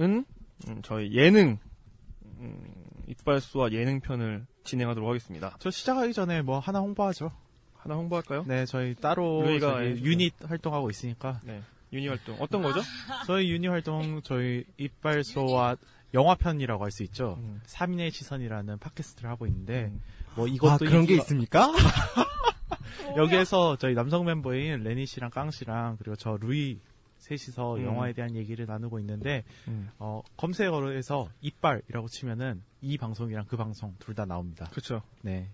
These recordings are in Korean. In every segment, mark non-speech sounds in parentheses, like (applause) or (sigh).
은 음, 저희 예능 음, 이빨수와 예능 편을 진행하도록 하겠습니다. 저 시작하기 전에 뭐 하나 홍보하죠. 하나 홍보할까요? 네, 저희 따로 해주죠. 유닛 활동하고 있으니까 네, 유니 활동 어떤 거죠? (laughs) 저희 유닛 활동 저희 이빨소와 영화편이라고 할 수 있죠. 음. 3인의 시선이라는 팟캐스트를 하고 있는데 음. 뭐 이것도 아, 그런 게 인기가- 있습니까? (laughs) 여기에서 저희 남성 멤버인 레니 씨랑 깡 씨랑 그리고 저 루이 셋이서 음. 영화에 대한 얘기를 나누고 있는데 음, 어, 검색어로 해서 이빨이라고 치면은 이 방송이랑 그 방송 둘 다 나옵니다. 그렇죠. 네.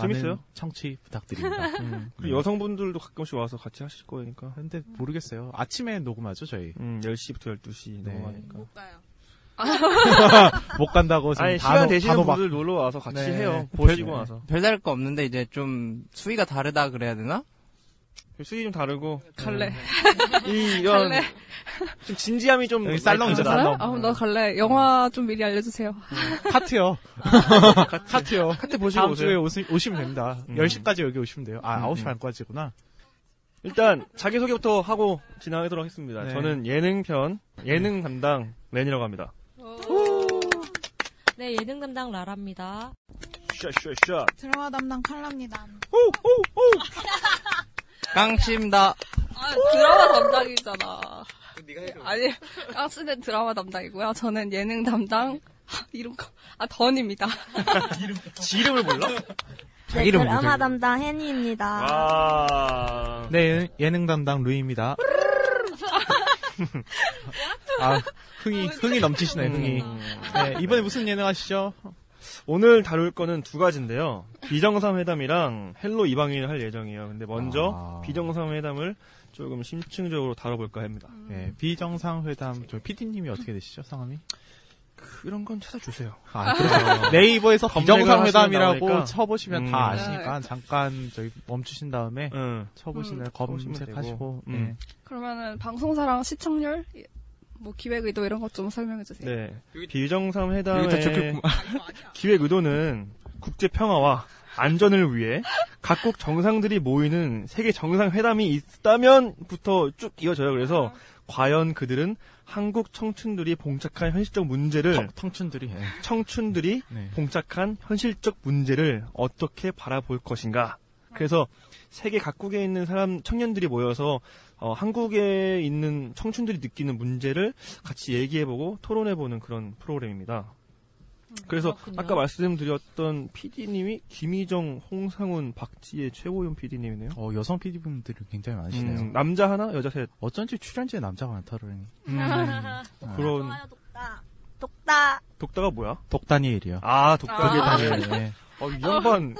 재밌어요? 청취 부탁드립니다. (laughs) 음, 네. 여성분들도 가끔씩 와서 같이 하실 거니까. 근데 모르겠어요. 아침에 녹음하죠, 저희. 음, 10시부터 12시 네. 넘어가니까. (laughs) 못 간다고 지금 아니, 시간 되시는 막 분들 놀러 와서 같이 네. 해요. 보시고 네. 와서. 별다를 거 없는데 이제 좀 수위가 다르다 그래야 되나? 수위 좀 다르고. 갈래. 이, 이런, 갈래. 좀 진지함이 좀. 여기 살롱이죠, 살롱. 아, 나 갈래. 영화 좀 미리 알려주세요. 카트요. 카트요. 카트 보시고 다음 오세요. 주에 오시, 오시면 됩니다. 음. 10시까지 여기 오시면 돼요. 아, 음, 9시 음. 반까지구나. 일단 자기소개부터 하고 진행하도록 하겠습니다. 네. 저는 예능편 예능 담당 렌이라고 합니다. 네, 예능 담당 라라입니다. 샤샤샤. 드라마 담당 칼라입니다. 깡씨입니다. 아, 드라마 담당이잖아. 아니, 깡스는 드라마 담당이고요. 저는 예능 담당, (laughs) 이름, 거- 아, 던입니다. (laughs) 지 이름을 몰라? 네, 드라마 담당 혜니입니다. 아. 네, 예능 담당 루이입니다. (laughs) 아, 흥이, 흥이 넘치시네, 흥이. 음. 네, 이번에 무슨 예능 하시죠? 오늘 다룰 거는 두 가지인데요. 비정상회담이랑 헬로 이방인을 할 예정이에요. 근데 먼저 아. 비정상회담을 조금 심층적으로 다뤄볼까 합니다. 네, 비정상회담, 저 PD님이 어떻게 되시죠, 성함이? 그런 건 찾아주세요. 아, 그래요? (laughs) 네이버에서 비정상회담이라고. 쳐보시면 음. 다 아시니까 잠깐 저희 멈추신 다음에 응. 쳐보시면 음. 검색하시고. 네. 음. 그러면은 방송사랑 시청률, 뭐 기획 의도 이런 것 좀 설명해 주세요. 네. 비정상 회담의 여기 다 적혔구만. (laughs) 기획 의도는 국제 평화와 안전을 위해 각국 정상들이 모이는 세계 정상 회담이 있다면부터 쭉 이어져요. 그래서 과연 그들은 한국 청춘들이 봉착한 현실적 문제를 청- 청춘들이, 예. 청춘들이 네. 봉착한 현실적 문제를 어떻게 바라볼 것인가. 그래서 세계 각국에 있는 사람 청년들이 모여서 어, 한국에 있는 청춘들이 느끼는 문제를 같이 얘기해보고 토론해보는 그런 프로그램입니다. 그래서 음, 그렇군요. 아까 말씀드렸던 PD님이 김희정, 홍상훈, 박지혜, 최고윤 PD님이네요. 어, 여성 PD분들이 굉장히 많으시네요. 음, 남자 하나, 여자 셋. 어쩐지 출연진에 남자가 많더라니. 음, (laughs) 그런 독다. 독다. 독다가 뭐야? 독다니엘이요. 아, 독다. 아. 네, 네. 어, 이 양반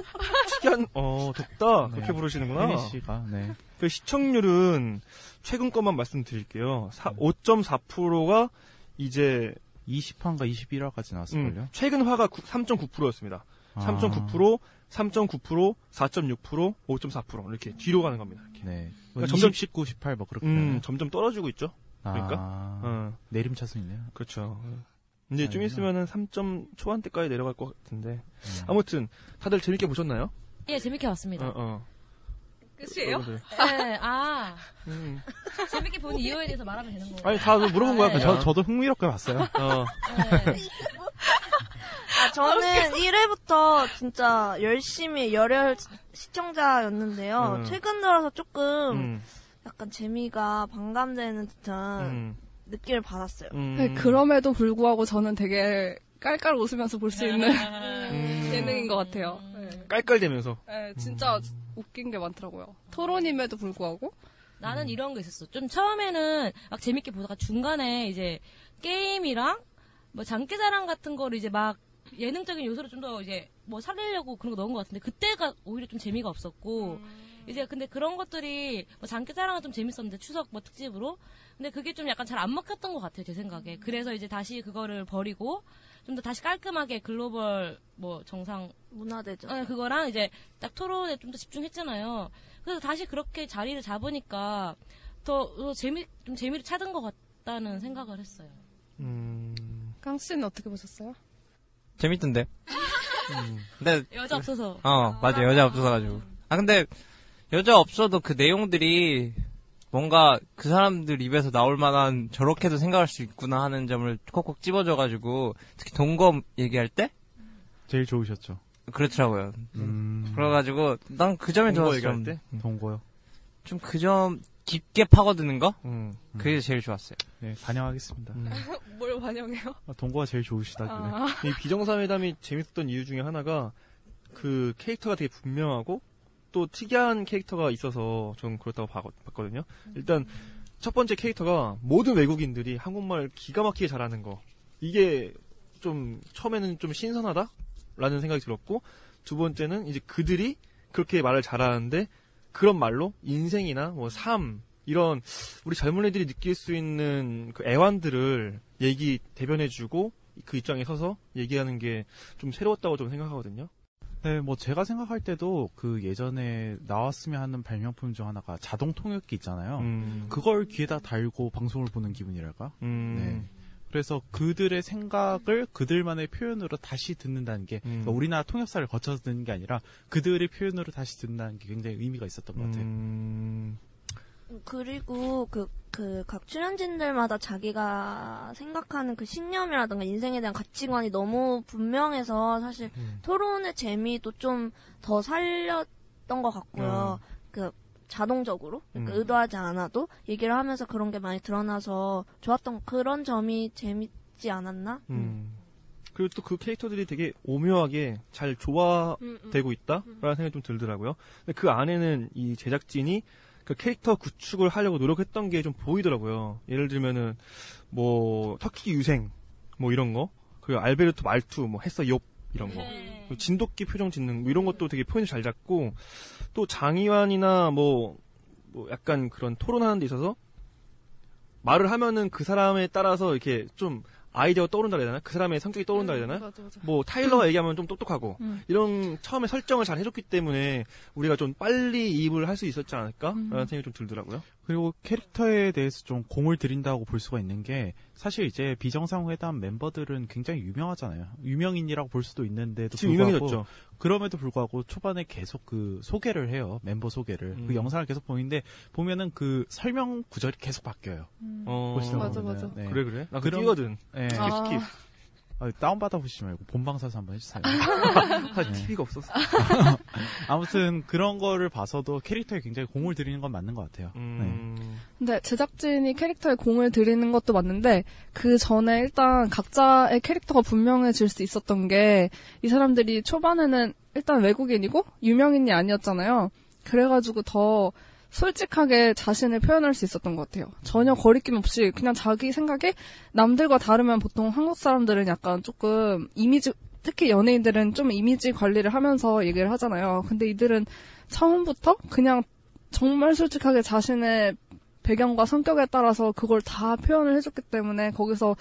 특이한 어 독다 네. 그렇게 부르시는구나. 혜니 씨가, 네. 그 시청률은 최근 것만 말씀드릴게요. 5.4%가 이제 20화인가 21화까지 나왔을걸요? 음, 최근 화가 3.9%였습니다. 3.9%, 3.9%, 4.6%, 5.4% 이렇게 뒤로 가는 겁니다. 이렇게. 네. 그러니까 점점 점점- 19, 18, 뭐 그렇게. 음? 점점 떨어지고 있죠. 그러니까. 아, 어, 내림차순이네요. 그렇죠. 이제 좀 아니구나. 있으면은 3점 초반대까지 내려갈 것 같은데. 음. 아무튼 다들 재밌게 보셨나요? 예, 재밌게 봤습니다. 어, 어. 끝이에요? 네, 아, 음. 재밌게 본 이유에 대해서 말하면 되는 거예요. 아니 다 물어본 거야 네. 저, 저도 흥미롭게 봤어요. 어. 네. 아, 저는 1회부터 진짜 열심히 열혈 시청자였는데요. 음. 최근 들어서 조금 음, 약간 재미가 반감되는 듯한 음, 느낌을 받았어요. 음. 네, 그럼에도 불구하고 저는 되게 깔깔 웃으면서 볼 수 있는 음. (laughs) 예능인 것 같아요. 네. 깔깔대면서. 네, 진짜 웃긴 게 많더라고요. 토론임에도 불구하고. 나는 이런 거 있었어. 좀 처음에는 막 재밌게 보다가 중간에 이제 게임이랑 뭐 장기자랑 같은 거를 이제 막 예능적인 요소를 좀 더 이제 뭐 살리려고 그런 거 넣은 것 같은데 그때가 오히려 좀 재미가 없었고 이제 근데 그런 것들이 뭐 장기자랑은 좀 재밌었는데 추석 뭐 특집으로 근데 그게 좀 약간 잘 안 먹혔던 것 같아요 제 생각에 그래서 이제 다시 그거를 버리고 좀 더 다시 깔끔하게 글로벌 뭐 정상 문화대전. 네, 그거랑 이제 딱 토론에 좀 더 집중했잖아요. 그래서 다시 그렇게 자리를 잡으니까 더, 더 재미 좀 재미를 찾은 것 같다는 생각을 했어요. 음, 깡 씨는 어떻게 보셨어요? 재밌던데. 근데 여자 없어서. 어 맞아 여자 없어가지고. 아 근데 여자 없어도 그 내용들이 뭔가 그 사람들 입에서 나올 만한 저렇게도 생각할 수 있구나 하는 점을 콕콕 집어줘가지고 특히 동검 얘기할 때 제일 좋으셨죠. 그렇더라고요. 음. 그래가지고 난 그 점이 동거 좋았어. 얘기할 때? 동고요. 좀 그 점 깊게 파고드는 거 음. 그게 제일 좋았어요. 네, 반영하겠습니다. 음. (laughs) 뭘 반영해요? 아, 동고가 제일 좋으시다길래. 아, 이 비정상회담이 재밌었던 이유 중에 하나가 그 캐릭터가 되게 분명하고 또 특이한 캐릭터가 있어서 좀 그렇다고 봐- 봤거든요. 일단 첫 번째 캐릭터가 모든 외국인들이 한국말 기가 막히게 잘하는 거. 이게 좀 처음에는 좀 신선하다라는 생각이 들었고 두 번째는 이제 그들이 그렇게 말을 잘하는데 그런 말로 인생이나 뭐 삶 이런 우리 젊은 애들이 느낄 수 있는 그 애환들을 얘기 대변해주고 그 입장에 서서 얘기하는 게 좀 새로웠다고 좀 생각하거든요. 네, 뭐 제가 생각할 때도 그 예전에 나왔으면 하는 발명품 중 하나가 자동 통역기 있잖아요. 음, 그걸 귀에다 달고 방송을 보는 기분이랄까? 음, 네. 그래서 그들의 생각을 그들만의 표현으로 다시 듣는다는 게 음. 그러니까 우리나라 통역사를 거쳐서 듣는 게 아니라 그들의 표현으로 다시 듣는다는 게 굉장히 의미가 있었던 것 같아요. 음, 그리고 그, 그 각 출연진들마다 자기가 생각하는 그 신념이라든가 인생에 대한 가치관이 너무 분명해서 사실 음. 토론의 재미도 좀 더 살렸던 것 같고요. 그 자동적으로 그러니까 음. 의도하지 않아도 얘기를 하면서 그런 게 많이 드러나서 좋았던 그런 점이 재밌지 않았나? 음. 그리고 또 그 캐릭터들이 되게 오묘하게 잘 조화되고 있다라는 생각이 좀 들더라고요. 근데 그 안에는 이 제작진이 그 캐릭터 구축을 하려고 노력했던 게 좀 보이더라고요. 예를 들면은 뭐 터키 유생 뭐 이런 거 그리고 알베르토 말투 뭐 했어 욕 이런 거 그리고 진돗개 표정 짓는 뭐 이런 것도 되게 포인트 잘 잡고 또 장의환이나 뭐, 뭐 약간 그런 토론하는 데 있어서 말을 하면은 그 사람에 따라서 이렇게 좀 아이디어가 떠오른다 해야 되나? 그 사람의 성격이 떠오른다 해야 되나? 맞아, 맞아. 뭐 타일러가 얘기하면 좀 똑똑하고 음. 이런 처음에 설정을 잘 해줬기 때문에 우리가 좀 빨리 이입을 할 수 있었지 않을까라는 음. 생각이 좀 들더라고요. 그리고 캐릭터에 대해서 좀 공을 들인다고 볼 수가 있는 게 사실 이제 비정상회담 멤버들은 굉장히 유명하잖아요. 유명인이라고 볼 수도 있는데도 지금 불구하고 유명해졌죠. 그럼에도 불구하고 초반에 계속 그 소개를 해요. 멤버 소개를. 음. 그 영상을 계속 보이는데 보면은 그 설명 구절이 계속 바뀌어요. 어, 보시다 맞아. 맞아. 네. 그래 그래. 나 그럼- 그럼 뛰거든. 네. skip 아. skip. 아, 다운받아 보시지 말고 본방 사수 한번 해주세요. 사실 네. (laughs) TV가 없었어. (laughs) 아무튼 그런 거를 봐서도 캐릭터에 굉장히 공을 들이는 건 맞는 것 같아요. 네. 음, 근데 제작진이 캐릭터에 공을 들이는 것도 맞는데 그 전에 일단 각자의 캐릭터가 분명해질 수 있었던 게 이 사람들이 초반에는 일단 외국인이고 유명인이 아니었잖아요. 그래가지고 더 솔직하게 자신을 표현할 수 있었던 것 같아요. 전혀 거리낌 없이 그냥 자기 생각에 남들과 다르면 보통 한국 사람들은 약간 조금 이미지 특히 연예인들은 좀 이미지 관리를 하면서 얘기를 하잖아요. 근데 이들은 처음부터 그냥 정말 솔직하게 자신의 배경과 성격에 따라서 그걸 다 표현을 해줬기 때문에 거기서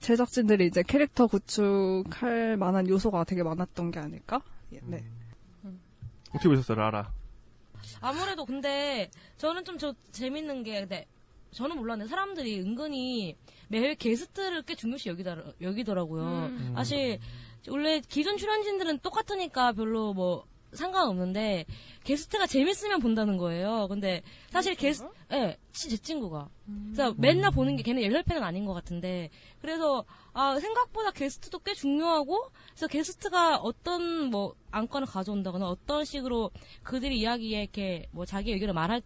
제작진들이 이제 캐릭터 구축할 만한 요소가 되게 많았던 게 아닐까? 예, 네. 어떻게 보셨어 라라? 아무래도 근데 저는 좀 저 재밌는 게 근데 저는 몰랐는데 사람들이 은근히 매일 게스트를 꽤 중요시 여기더라, 여기더라고요. 음. 사실 원래 기존 출연진들은 똑같으니까 별로 뭐 상관없는데 게스트가 재밌으면 본다는 거예요. 근데 사실 게스트, 예, 치- 제 친구가. 그래서 맨날 보는 게 걔는 열혈 팬은 아닌 것 같은데 그래서 아 생각보다 게스트도 꽤 중요하고 그래서 게스트가 어떤 뭐 안건을 가져온다거나 어떤 식으로 그들이 이야기에 이렇게 뭐 자기 의견을 말할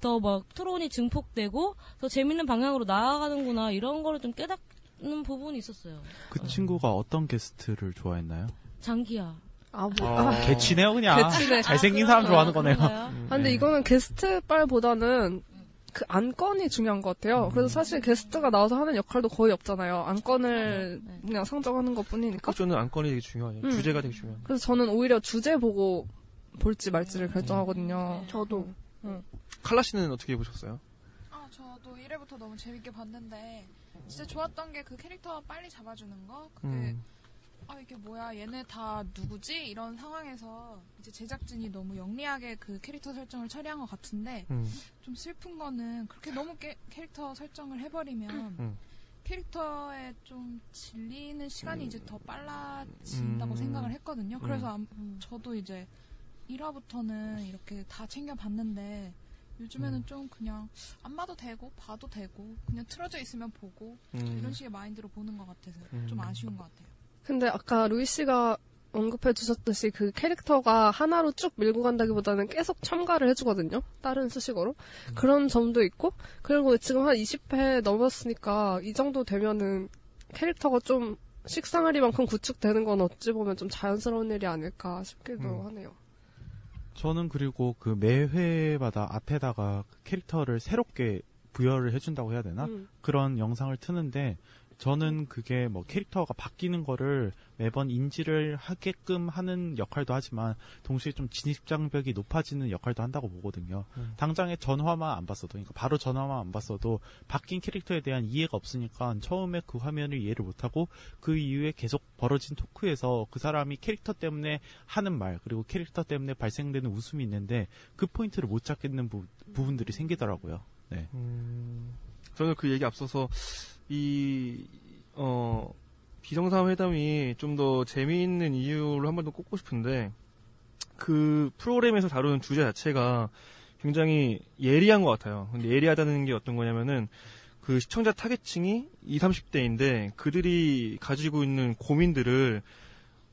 때더뭐 토론이 증폭되고 더 재밌는 방향으로 나아가는구나 이런 거를 좀 깨닫는 부분이 있었어요. 그 친구가 어떤 게스트를 좋아했나요? 장기야. 아, 뭐, 아, 아, 개치네요 그냥. 개치네. 잘생긴 아, 사람? 좋아하는 거네요. 그런가요? 아, 근데 이거는 게스트 빨보다는 그 안건이 중요한 것 같아요. 그래서 사실 게스트가 나와서 하는 역할도 거의 없잖아요. 안건을 네. 그냥 상정하는 것 뿐이니까. 저는 안건이 되게 중요해요. 음. 주제가 되게 중요해요. 그래서 저는 오히려 주제 보고 볼지 말지를 결정하거든요. 저도. 칼라 씨는 어떻게 보셨어요? 아, 저도 1회부터 너무 재밌게 봤는데 진짜 좋았던 게 그 캐릭터 빨리 잡아주는 거. 그게 음. 아 이게 뭐야 얘네 다 누구지 이런 상황에서 이제 제작진이 너무 영리하게 그 캐릭터 설정을 처리한 것 같은데 음. 좀 슬픈 거는 그렇게 너무 깨- 캐릭터 설정을 해버리면 음. 캐릭터에 좀 질리는 시간이 이제 더 빨라진다고 음. 생각을 했거든요. 그래서 음. 암- 저도 이제 1화부터는 이렇게 다 챙겨봤는데 요즘에는 음. 좀 그냥 안 봐도 되고 봐도 되고 그냥 틀어져 있으면 보고 음. 이런 식의 마인드로 보는 것 같아서 음. 좀 아쉬운 것 같아요. 근데 아까 루이 씨가 언급해 주셨듯이 그 캐릭터가 하나로 쭉 밀고 간다기보다는 계속 첨가를 해주거든요. 다른 수식어로. 그런 점도 있고, 그리고 지금 한 20회 넘었으니까 이 정도 되면은 캐릭터가 좀 식상하리만큼 구축되는 건 어찌 보면 좀 자연스러운 일이 아닐까 싶기도 음. 하네요. 저는 그리고 그 매회마다 앞에다가 그 캐릭터를 새롭게 부여를 해준다고 해야 되나? 음. 그런 영상을 트는데 저는 그게 뭐 캐릭터가 바뀌는 거를 매번 인지를 하게끔 하는 역할도 하지만 동시에 좀 진입장벽이 높아지는 역할도 한다고 보거든요. 음. 당장에 전화만 안 봤어도, 그러니까 바로 전화만 안 봤어도 바뀐 캐릭터에 대한 이해가 없으니까 처음에 그 화면을 이해를 못하고 그 이후에 계속 벌어진 토크에서 그 사람이 캐릭터 때문에 하는 말 그리고 캐릭터 때문에 발생되는 웃음이 있는데 그 포인트를 못 잡겠는 부, 부분들이 생기더라고요. 네. 음, 저는 그 얘기 앞서서 이, 어, 비정상회담이 좀 더 재미있는 이유를 한 번 더 꼽고 싶은데, 그 프로그램에서 다루는 주제 자체가 굉장히 예리한 것 같아요. 근데 예리하다는 게 어떤 거냐면은, 그 시청자 타겟층이 20, 30대인데, 그들이 가지고 있는 고민들을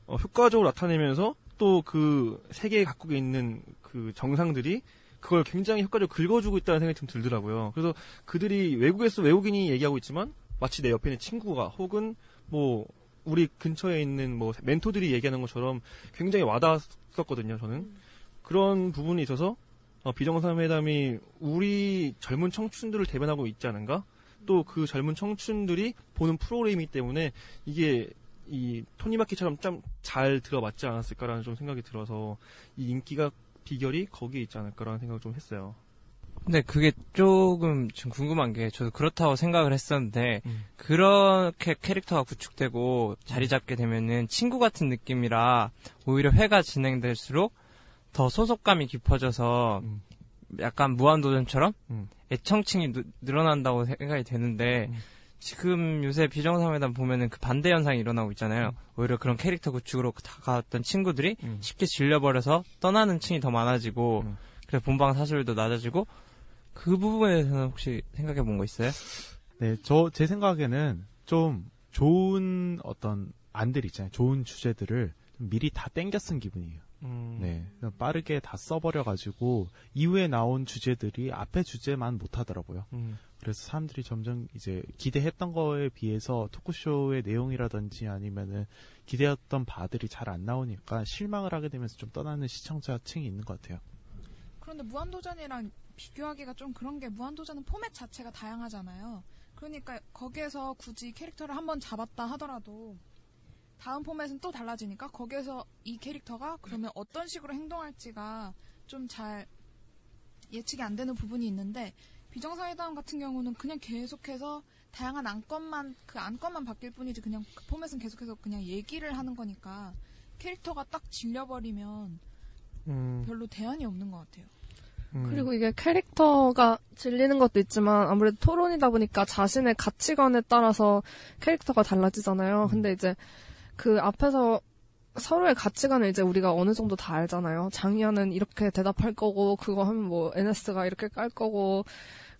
어, 효과적으로 나타내면서 또 그 세계 각국에 있는 그 정상들이 그걸 굉장히 효과적으로 긁어주고 있다는 생각이 좀 들더라고요. 그래서 그들이 외국에서 외국인이 얘기하고 있지만 마치 내 옆에 있는 친구가 혹은 뭐 우리 근처에 있는 뭐 멘토들이 얘기하는 것처럼 굉장히 와닿았었거든요. 저는 그런 부분이 있어서 어, 비정상회담이 우리 젊은 청춘들을 대변하고 있지 않은가? 또 그 젊은 청춘들이 보는 프로그램이기 때문에 이게 이 토니마키처럼 좀잘 들어맞지 않았을까라는 좀 생각이 들어서 이 인기가 비결이 거기에 있지 않을까라는 생각을 좀 했어요. 근데 그게 조금 좀 궁금한 게 저도 그렇다고 생각을 했었는데 음. 그렇게 캐릭터가 구축되고 자리 잡게 되면은 친구 같은 느낌이라 오히려 회가 진행될수록 더 소속감이 깊어져서 음. 약간 무한도전처럼 음. 애청층이 느- 늘어난다고 생각이 되는데 음. 지금 요새 비정상회담 보면은 그 반대 현상이 일어나고 있잖아요. 오히려 그런 캐릭터 구축으로 다가왔던 친구들이 음. 쉽게 질려버려서 떠나는 층이 더 많아지고 음. 그래서 본방 사수율도 낮아지고 그 부분에 대해서는 혹시 생각해 본 거 있어요? 네, 저, 제 생각에는 좀 좋은 어떤 안들 있잖아요. 좋은 주제들을 좀 미리 다 땡겨 쓴 기분이에요. 음. 네. 빠르게 다 써버려가지고, 이후에 나온 주제들이 앞에 주제만 못하더라고요. 음. 그래서 사람들이 점점 이제 기대했던 거에 비해서 토크쇼의 내용이라든지 아니면은 기대했던 바들이 잘 안 나오니까 실망을 하게 되면서 좀 떠나는 시청자층이 있는 것 같아요. 그런데 무한도전이랑 비교하기가 좀 그런 게 무한도전은 포맷 자체가 다양하잖아요. 그러니까 거기에서 굳이 캐릭터를 한번 잡았다 하더라도 다음 포맷은 또 달라지니까 거기에서 이 캐릭터가 그러면 어떤 식으로 행동할지가 좀 잘 예측이 안 되는 부분이 있는데 비정상회담 같은 경우는 그냥 계속해서 다양한 안건만 그 안건만 바뀔 뿐이지 그냥 그 포맷은 계속해서 그냥 얘기를 하는 거니까 캐릭터가 딱 질려버리면 음. 별로 대안이 없는 것 같아요. 음. 그리고 이게 캐릭터가 질리는 것도 있지만 아무래도 토론이다 보니까 자신의 가치관에 따라서 캐릭터가 달라지잖아요. 근데 이제 그 앞에서 서로의 가치관을 이제 우리가 어느 정도 다 알잖아요. 장희연은 이렇게 대답할 거고 그거 하면 뭐 NS가 이렇게 깔 거고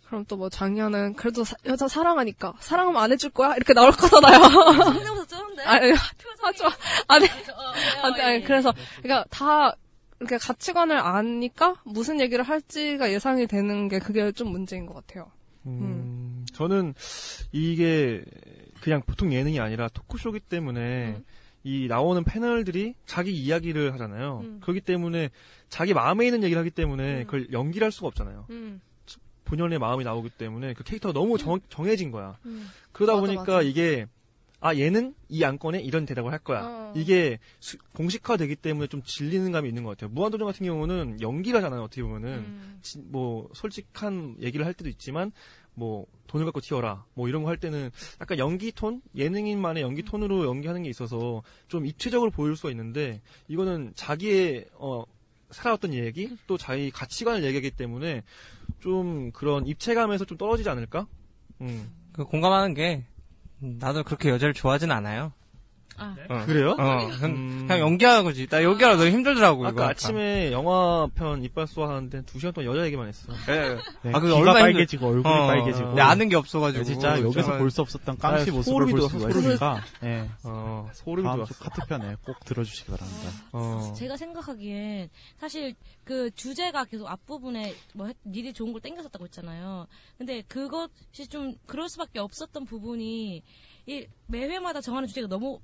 그럼 또 뭐 장희연은 그래도 사- 여자 사랑하니까 사랑하면 안 해줄 거야 이렇게 나올 거잖아요. 성대모사 쩌는데? 아니. 아니 어, 아니, 아니 그래서 그러니까 다 이렇게 가치관을 아니까 무슨 얘기를 할지가 예상이 되는 게 그게 좀 문제인 것 같아요. 음, 저는 이게 그냥 보통 예능이 아니라 토크쇼기 때문에 이 나오는 패널들이 자기 이야기를 하잖아요. 음. 그렇기 때문에 자기 마음에 있는 얘기를 하기 때문에 그걸 연기를 할 수가 없잖아요. 음. 본연의 마음이 나오기 때문에 그 캐릭터가 너무 정, 정해진 거야. 음. 그러다 맞아, 보니까 맞아. 이게 아 얘는 이 안건에 이런 대답을 할 거야. 어. 이게 수- 공식화되기 때문에 좀 질리는 감이 있는 것 같아요. 무한도전 같은 경우는 연기를 하잖아요. 어떻게 보면은 음. 지- 뭐 솔직한 얘기를 할 때도 있지만 뭐 돈을 갖고 튀어라 뭐 이런 거 할 때는 약간 연기 톤 예능인만의 연기 톤으로 연기하는 게 있어서 좀 입체적으로 보일 수가 있는데 이거는 자기의 어 살아왔던 얘기 또 자기 가치관을 얘기하기 때문에 좀 그런 입체감에서 좀 떨어지지 않을까? 음. 그 공감하는 게 나도 그렇게 여자를 좋아하진 않아요. 아. 어. 그래요? 어, 그냥, 음. 그냥 연기하는 거지. 나 연기하러 너무 힘들더라고. 아까 이거. 아침에 영화편 이빨소 하는데 두 시간 동안 여자 얘기만 했어. 예. 네, 아, 그 얼마나 빨개지고 힘들- 얼굴이 어, 빨개지고. 네, 아는 게 없어가지고. 네, 진짜 여기서 정말- 볼수 없었던 깡씨 아, 모습을 볼 수가. 있으니까. 예. 어, 소름이 다음 돋았어. 주 카트편에 꼭 들어주시기 바랍니다. 어. 제가 생각하기엔 사실 그 주제가 계속 앞부분에 뭐 했- 니들이 좋은 걸 땡겼었다고 했잖아요. 근데 그것이 좀 그럴 수밖에 없었던 부분이 이 매회마다 정하는 주제가 너무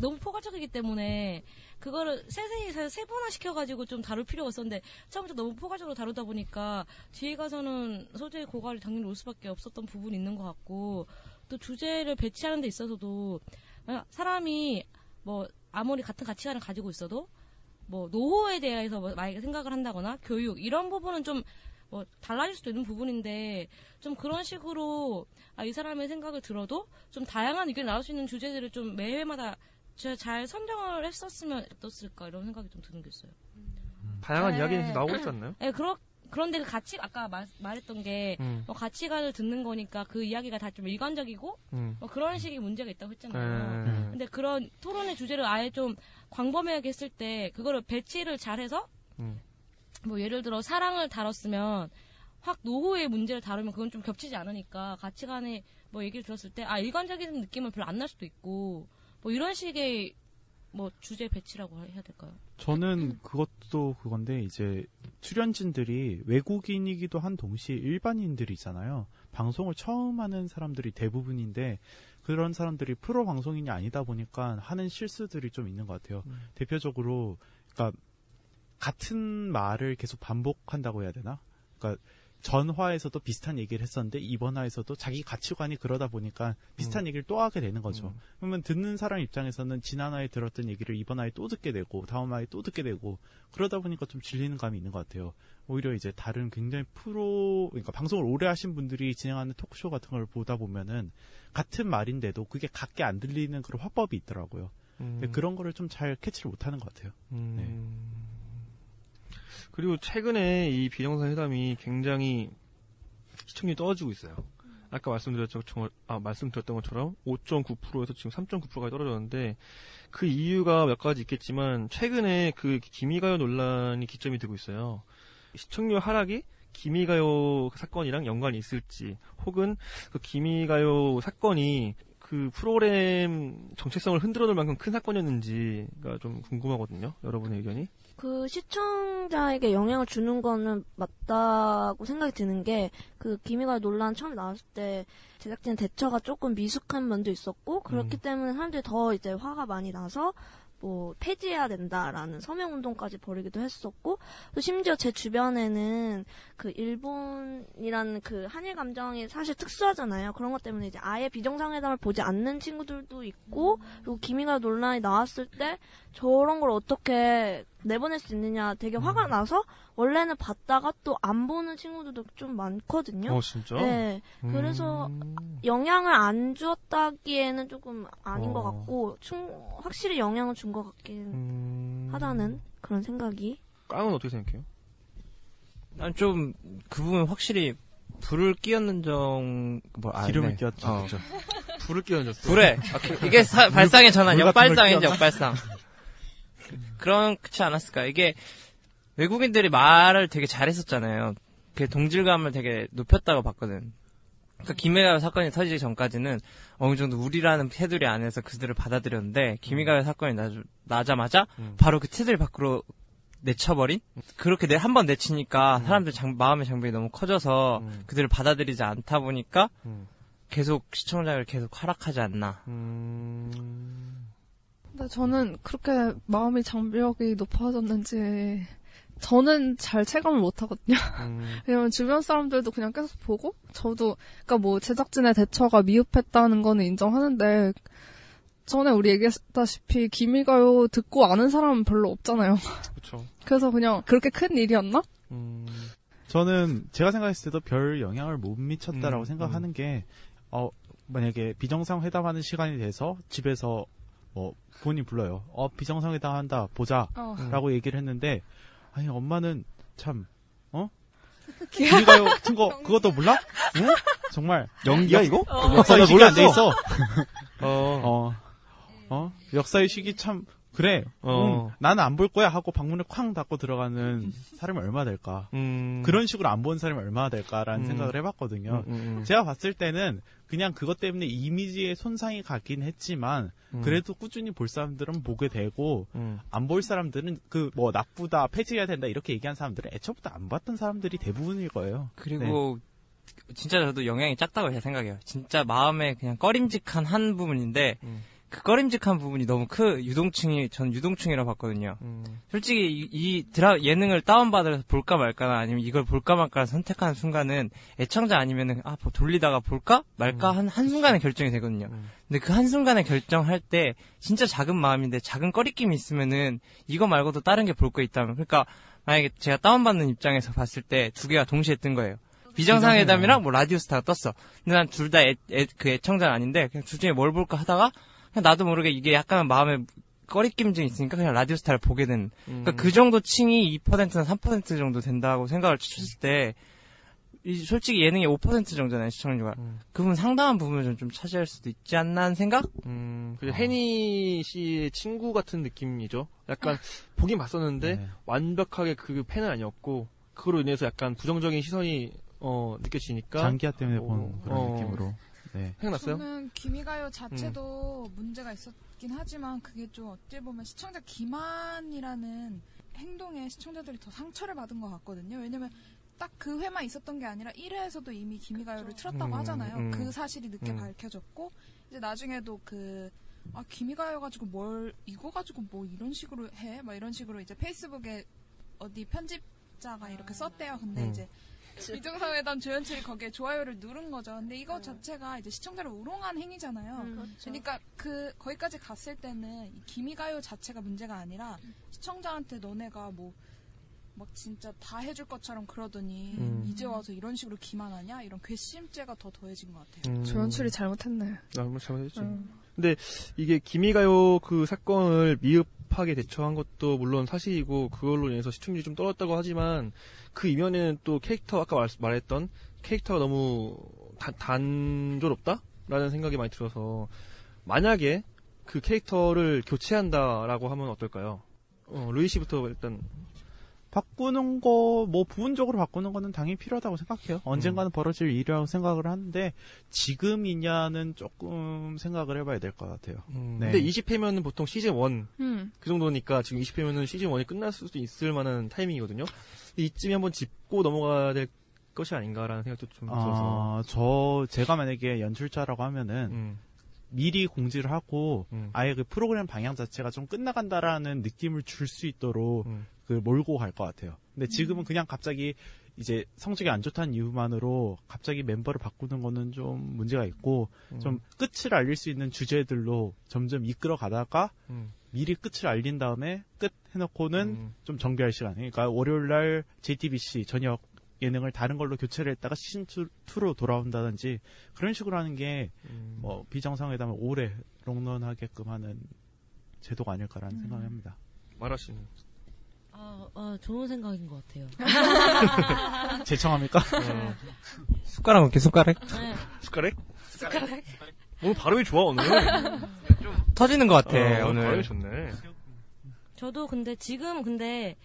너무 포괄적이기 때문에 그거를 세세히 세- 세분화 시켜가지고 좀 다룰 필요가 있었는데 처음부터 너무 포괄적으로 다루다 보니까 뒤에 가서는 소재의 고갈이 당연히 올 수밖에 없었던 부분이 있는 것 같고 또 주제를 배치하는 데 있어서도 만약 사람이 뭐 아무리 같은 가치관을 가지고 있어도 뭐 노후에 대해서 뭐 만약에 생각을 한다거나 교육 이런 부분은 좀 뭐 달라질 수도 있는 부분인데 좀 그런 식으로 아, 이 사람의 생각을 들어도 좀 다양한 의견이 나올 수 있는 주제들을 좀 매회마다 저- 잘 선정을 했었으면 어떻을까 이런 생각이 좀 드는 게 있어요. 다양한 네. 이야기는 나오고 있지 않나요? 네, 그러, 그런데 그 가치, 아까 말, 말했던 게, 음. 뭐 가치관을 듣는 거니까 그 이야기가 다 좀 일관적이고, 음. 뭐 그런 식의 문제가 있다고 했잖아요. 네. 근데 그런 토론의 주제를 아예 좀 광범위하게 했을 때, 그거를 배치를 잘 해서, 음. 뭐 예를 들어 사랑을 다뤘으면, 확 노후의 문제를 다루면 그건 좀 겹치지 않으니까 가치관의 뭐 얘기를 들었을 때, 아, 일관적인 느낌은 별로 안 날 수도 있고, 뭐 이런 식의 뭐 주제 배치라고 해야 될까요? 저는 그것도 그건데 이제 출연진들이 외국인이기도 한 동시에 일반인들이잖아요. 방송을 처음 하는 사람들이 대부분인데 그런 사람들이 프로 방송인이 아니다 보니까 하는 실수들이 좀 있는 것 같아요. 대표적으로 그러니까 같은 말을 계속 반복한다고 해야 되나? 그러니까 전화에서도 비슷한 얘기를 했었는데 이번 화에서도 자기 가치관이 그러다 보니까 비슷한 얘기를 또 하게 되는 거죠. 그러면 듣는 사람 입장에서는 지난 화에 들었던 얘기를 이번 화에 또 듣게 되고 다음 화에 또 듣게 되고 그러다 보니까 좀 질리는 감이 있는 것 같아요. 오히려 이제 다른 굉장히 프로 그러니까 방송을 오래 하신 분들이 진행하는 토크쇼 같은 걸 보다 보면은 같은 말인데도 그게 같게 안 들리는 그런 화법이 있더라고요. 음. 그런 거를 좀 잘 캐치를 못하는 것 같아요. 음. 그리고 최근에 이 비정상 회담이 굉장히 시청률이 떨어지고 있어요. 아까 말씀드렸죠, 저- 아, 말씀드렸던 것처럼 5.9%에서 지금 3.9%까지 떨어졌는데 그 이유가 몇 가지 있겠지만 최근에 그 기미가요 논란이 기점이 되고 있어요. 시청률 하락이 기미가요 사건이랑 연관이 있을지 혹은 그 기미가요 사건이 그 프로그램 정체성을 흔들어 놓을 만큼 큰 사건이었는지가 좀 궁금하거든요. 여러분의 의견이. 그 시청자에게 영향을 주는 거는 맞다고 생각이 드는 게 그 기미가 논란 처음 나왔을 때 제작진 대처가 조금 미숙한 면도 있었고 그렇기 음. 때문에 사람들이 더 이제 화가 많이 나서 뭐 폐지해야 된다라는 서명 운동까지 벌이기도 했었고 또 심지어 제 주변에는 그 일본이라는 그 한일 감정이 사실 특수하잖아요. 그런 것 때문에 이제 아예 비정상회담을 보지 않는 친구들도 있고 그리고 기미가 논란이 나왔을 때 저런 걸 어떻게 내보낼 수 있느냐 되게 화가 음. 나서 원래는 봤다가 또 안 보는 친구들도 좀 많거든요. 어, 진짜? 네. 그래서 음. 영향을 안 주었다기에는 조금 아닌 것 어. 같고 충, 확실히 영향을 준 것 같긴 음. 하다는 그런 생각이. 깡은 어떻게 생각해요? 난 좀 그 부분 확실히 불을 끼얹는 정, 뭐, 아, 기름을 네. 끼얹죠, 어. 불을 끼얹었어. 불에. 아, 그- 이게 사- 발상의 전환, 역발상이죠. 역발상. 그런 그렇지 않았을까? 이게 외국인들이 말을 되게 잘했었잖아요. 그 동질감을 되게 높였다고 봤거든. 그러니까 김해가요 사건이 터지기 전까지는 어느 정도 우리라는 테두리 안에서 그들을 받아들였는데 김해가요 사건이 나, 나자마자 음. 바로 그 테두리 밖으로 내쳐버린 그렇게 내 한 번 내치니까 사람들 장- 마음의 장벽이 너무 커져서 음. 그들을 받아들이지 않다 보니까 음. 계속 시청자를 계속 하락하지 않나. 음. 근데 저는 그렇게 마음의 장벽이 높아졌는지 저는 잘 체감을 못 하거든요. 음. 왜냐면 주변 사람들도 그냥 계속 보고 저도 그러니까 뭐 제작진의 대처가 미흡했다는 거는 인정하는데 전에 우리 얘기했다시피 기미가요 듣고 아는 사람은 별로 없잖아요. 그렇죠. (laughs) 그래서 그냥 그렇게 큰 일이었나? 음. 저는 제가 생각했을 때도 별 영향을 못 미쳤다라고 음, 생각하는 게, 어, 만약에 비정상 회담 하는 시간이 돼서 집에서 뭐 부모님 불러요. 어, 비정상회담 한다, 보자. 어. 라고 얘기를 했는데, 아니, 엄마는 참, 어? 기미가요 같은 (laughs) 거, 그것도 몰라? 응? 정말. 연기야, 역- 이거? 어, 역사 역사의식이 몰랐어. 안돼 있어. (laughs) 어. 어, 어, 역사의식이 참, 그래. 어. 응, 나는 안 볼 거야 하고 방문을 쾅 닫고 들어가는 사람이 얼마나 될까. 음. 그런 식으로 안 본 사람이 얼마나 될까라는 음. 생각을 해봤거든요. 음, 음, 음. 제가 봤을 때는 그냥 그것 때문에 이미지에 손상이 가긴 했지만 음. 그래도 꾸준히 볼 사람들은 보게 되고 음. 안볼 사람들은 그 뭐 나쁘다 폐지해야 된다 이렇게 얘기한 사람들은 애초부터 안 봤던 사람들이 대부분일 거예요. 그리고 진짜 저도 영향이 작다고 생각해요. 진짜 마음에 그냥 꺼림직한 한 부분인데 음. 그 꺼림직한 부분이 너무 크 유동층이 전 유동층이라고 봤거든요. 음. 솔직히 이, 이 드라 예능을 다운받아서 볼까 말까나 아니면 이걸 볼까 말까 선택하는 순간은 애청자 아니면은 아 뭐 돌리다가 볼까 말까 한 한 순간에 결정이 되거든요. 음. 근데 그 한 순간에 결정할 때 진짜 작은 마음인데 작은 꺼리낌이 있으면은 이거 말고도 다른 게 볼 거 있다면 그러니까 만약에 제가 다운받는 입장에서 봤을 때 두 개가 동시에 뜬 거예요. 비정상회담이랑 뭐 라디오스타가 떴어. 근데 난 둘 다 그 애청자는 아닌데 그냥 둘 중에 뭘 볼까 하다가 나도 모르게 이게 약간 마음에 꺼리낌 좀 있으니까 그냥 라디오스타를 보게 된. 그러니까 음. 그 정도 층이 2%나 3% 정도 된다고 생각을 했을 때이 솔직히 예능이 5% 정도잖아요 시청률가. 음. 그분 상당한 부분을 좀, 좀 차지할 수도 있지 않나 하는 생각? 음, 어. 그 해니 씨의 친구 같은 느낌이죠. 약간 (laughs) 보긴 봤었는데 네. 완벽하게 그 팬은 아니었고 그로 인해서 약간 부정적인 시선이 어 느껴지니까 장기화 때문에 어, 본 그런 어. 느낌으로. 네. 생각났어요? 저는 기미가요 자체도 문제가 있었긴 하지만 그게 좀 어찌 보면 시청자 기만이라는 행동에 시청자들이 더 상처를 받은 것 같거든요. 왜냐면 딱 그 회만 있었던 게 아니라 1회에서도 이미 기미가요를 틀었다고 음, 하잖아요. 음. 그 사실이 늦게 음. 밝혀졌고 이제 나중에도 그 아, 기미가요 가지고 뭘 이거 가지고 뭐 이런 식으로 해? 막 이런 식으로 이제 페이스북에 어디 편집 자가 이렇게 썼대요. 근데 음. 이제 비정상회담 조연출이 거기에 좋아요를 누른 거죠. 근데 이거 자체가 이제 시청자를 우롱한 행위잖아요. 그러니까 그 거기까지 갔을 때는 이 기미가요 자체가 문제가 아니라 시청자한테 너네가 뭐 막 진짜 다 해줄 것처럼 그러더니 음. 이제 와서 이런 식으로 기만하냐 이런 괘씸죄가 더 더해진 것 같아요. 음. 조연출이 잘못했네. 너무 잘못했지. 음. 근데 이게 기미가요 그 사건을 미흡하게 대처한 것도 물론 사실이고 그걸로 인해서 시청률이 좀 떨어졌다고 하지만 그 이면에는 또 캐릭터 아까 말, 말했던 캐릭터가 너무 다- 단조롭다라는 생각이 많이 들어서 만약에 그 캐릭터를 교체한다라고 하면 어떨까요? 어, 루이 씨부터 일단 바꾸는 거, 뭐, 부분적으로 바꾸는 거는 당연히 필요하다고 생각해요. 언젠가는 벌어질 일이라고 생각을 하는데, 지금이냐는 조금 생각을 해봐야 될 것 같아요. 음, 네. 근데 20회면은 보통 시즌 1 음. 그 정도니까 지금 20회면은 시즌 1이 끝날 수도 있을 만한 타이밍이거든요. 근데 이쯤에 한번 짚고 넘어가야 될 것이 아닌가라는 생각도 좀 들어서. 아, 저, 제가 만약에 연출자라고 하면은, 음, 미리 공지를 하고, 음, 아예 그 프로그램 방향 자체가 좀 끝나간다라는 느낌을 줄 수 있도록, 음. 그 몰고 갈 것 같아요. 근데 지금은 그냥 갑자기 이제 성적이 안 좋다는 이유만으로 갑자기 멤버를 바꾸는 거는 좀 문제가 있고 음, 좀 끝을 알릴 수 있는 주제들로 점점 이끌어 가다가 음, 미리 끝을 알린 다음에 끝 해놓고는 음, 좀 정비할 시간. 그러니까 월요일 날 JTBC 저녁 예능을 다른 걸로 교체를 했다가 시즌 2로 돌아온다든지 그런 식으로 하는 게 음. 뭐 비정상회담을 오래 롱런하게끔 하는 제도가 아닐까라는 생각을 합니다. 씨는. 아, 아, 좋은 생각인 것 같아요. (laughs) 제청합니까? 어, 숟가락 먹게 숟가락? 네. 숟가락? 오늘 발음이 좋아 오늘. 터지는 것 같아 어, 오늘. 발음이 좋네. 저도 근데 지금 근데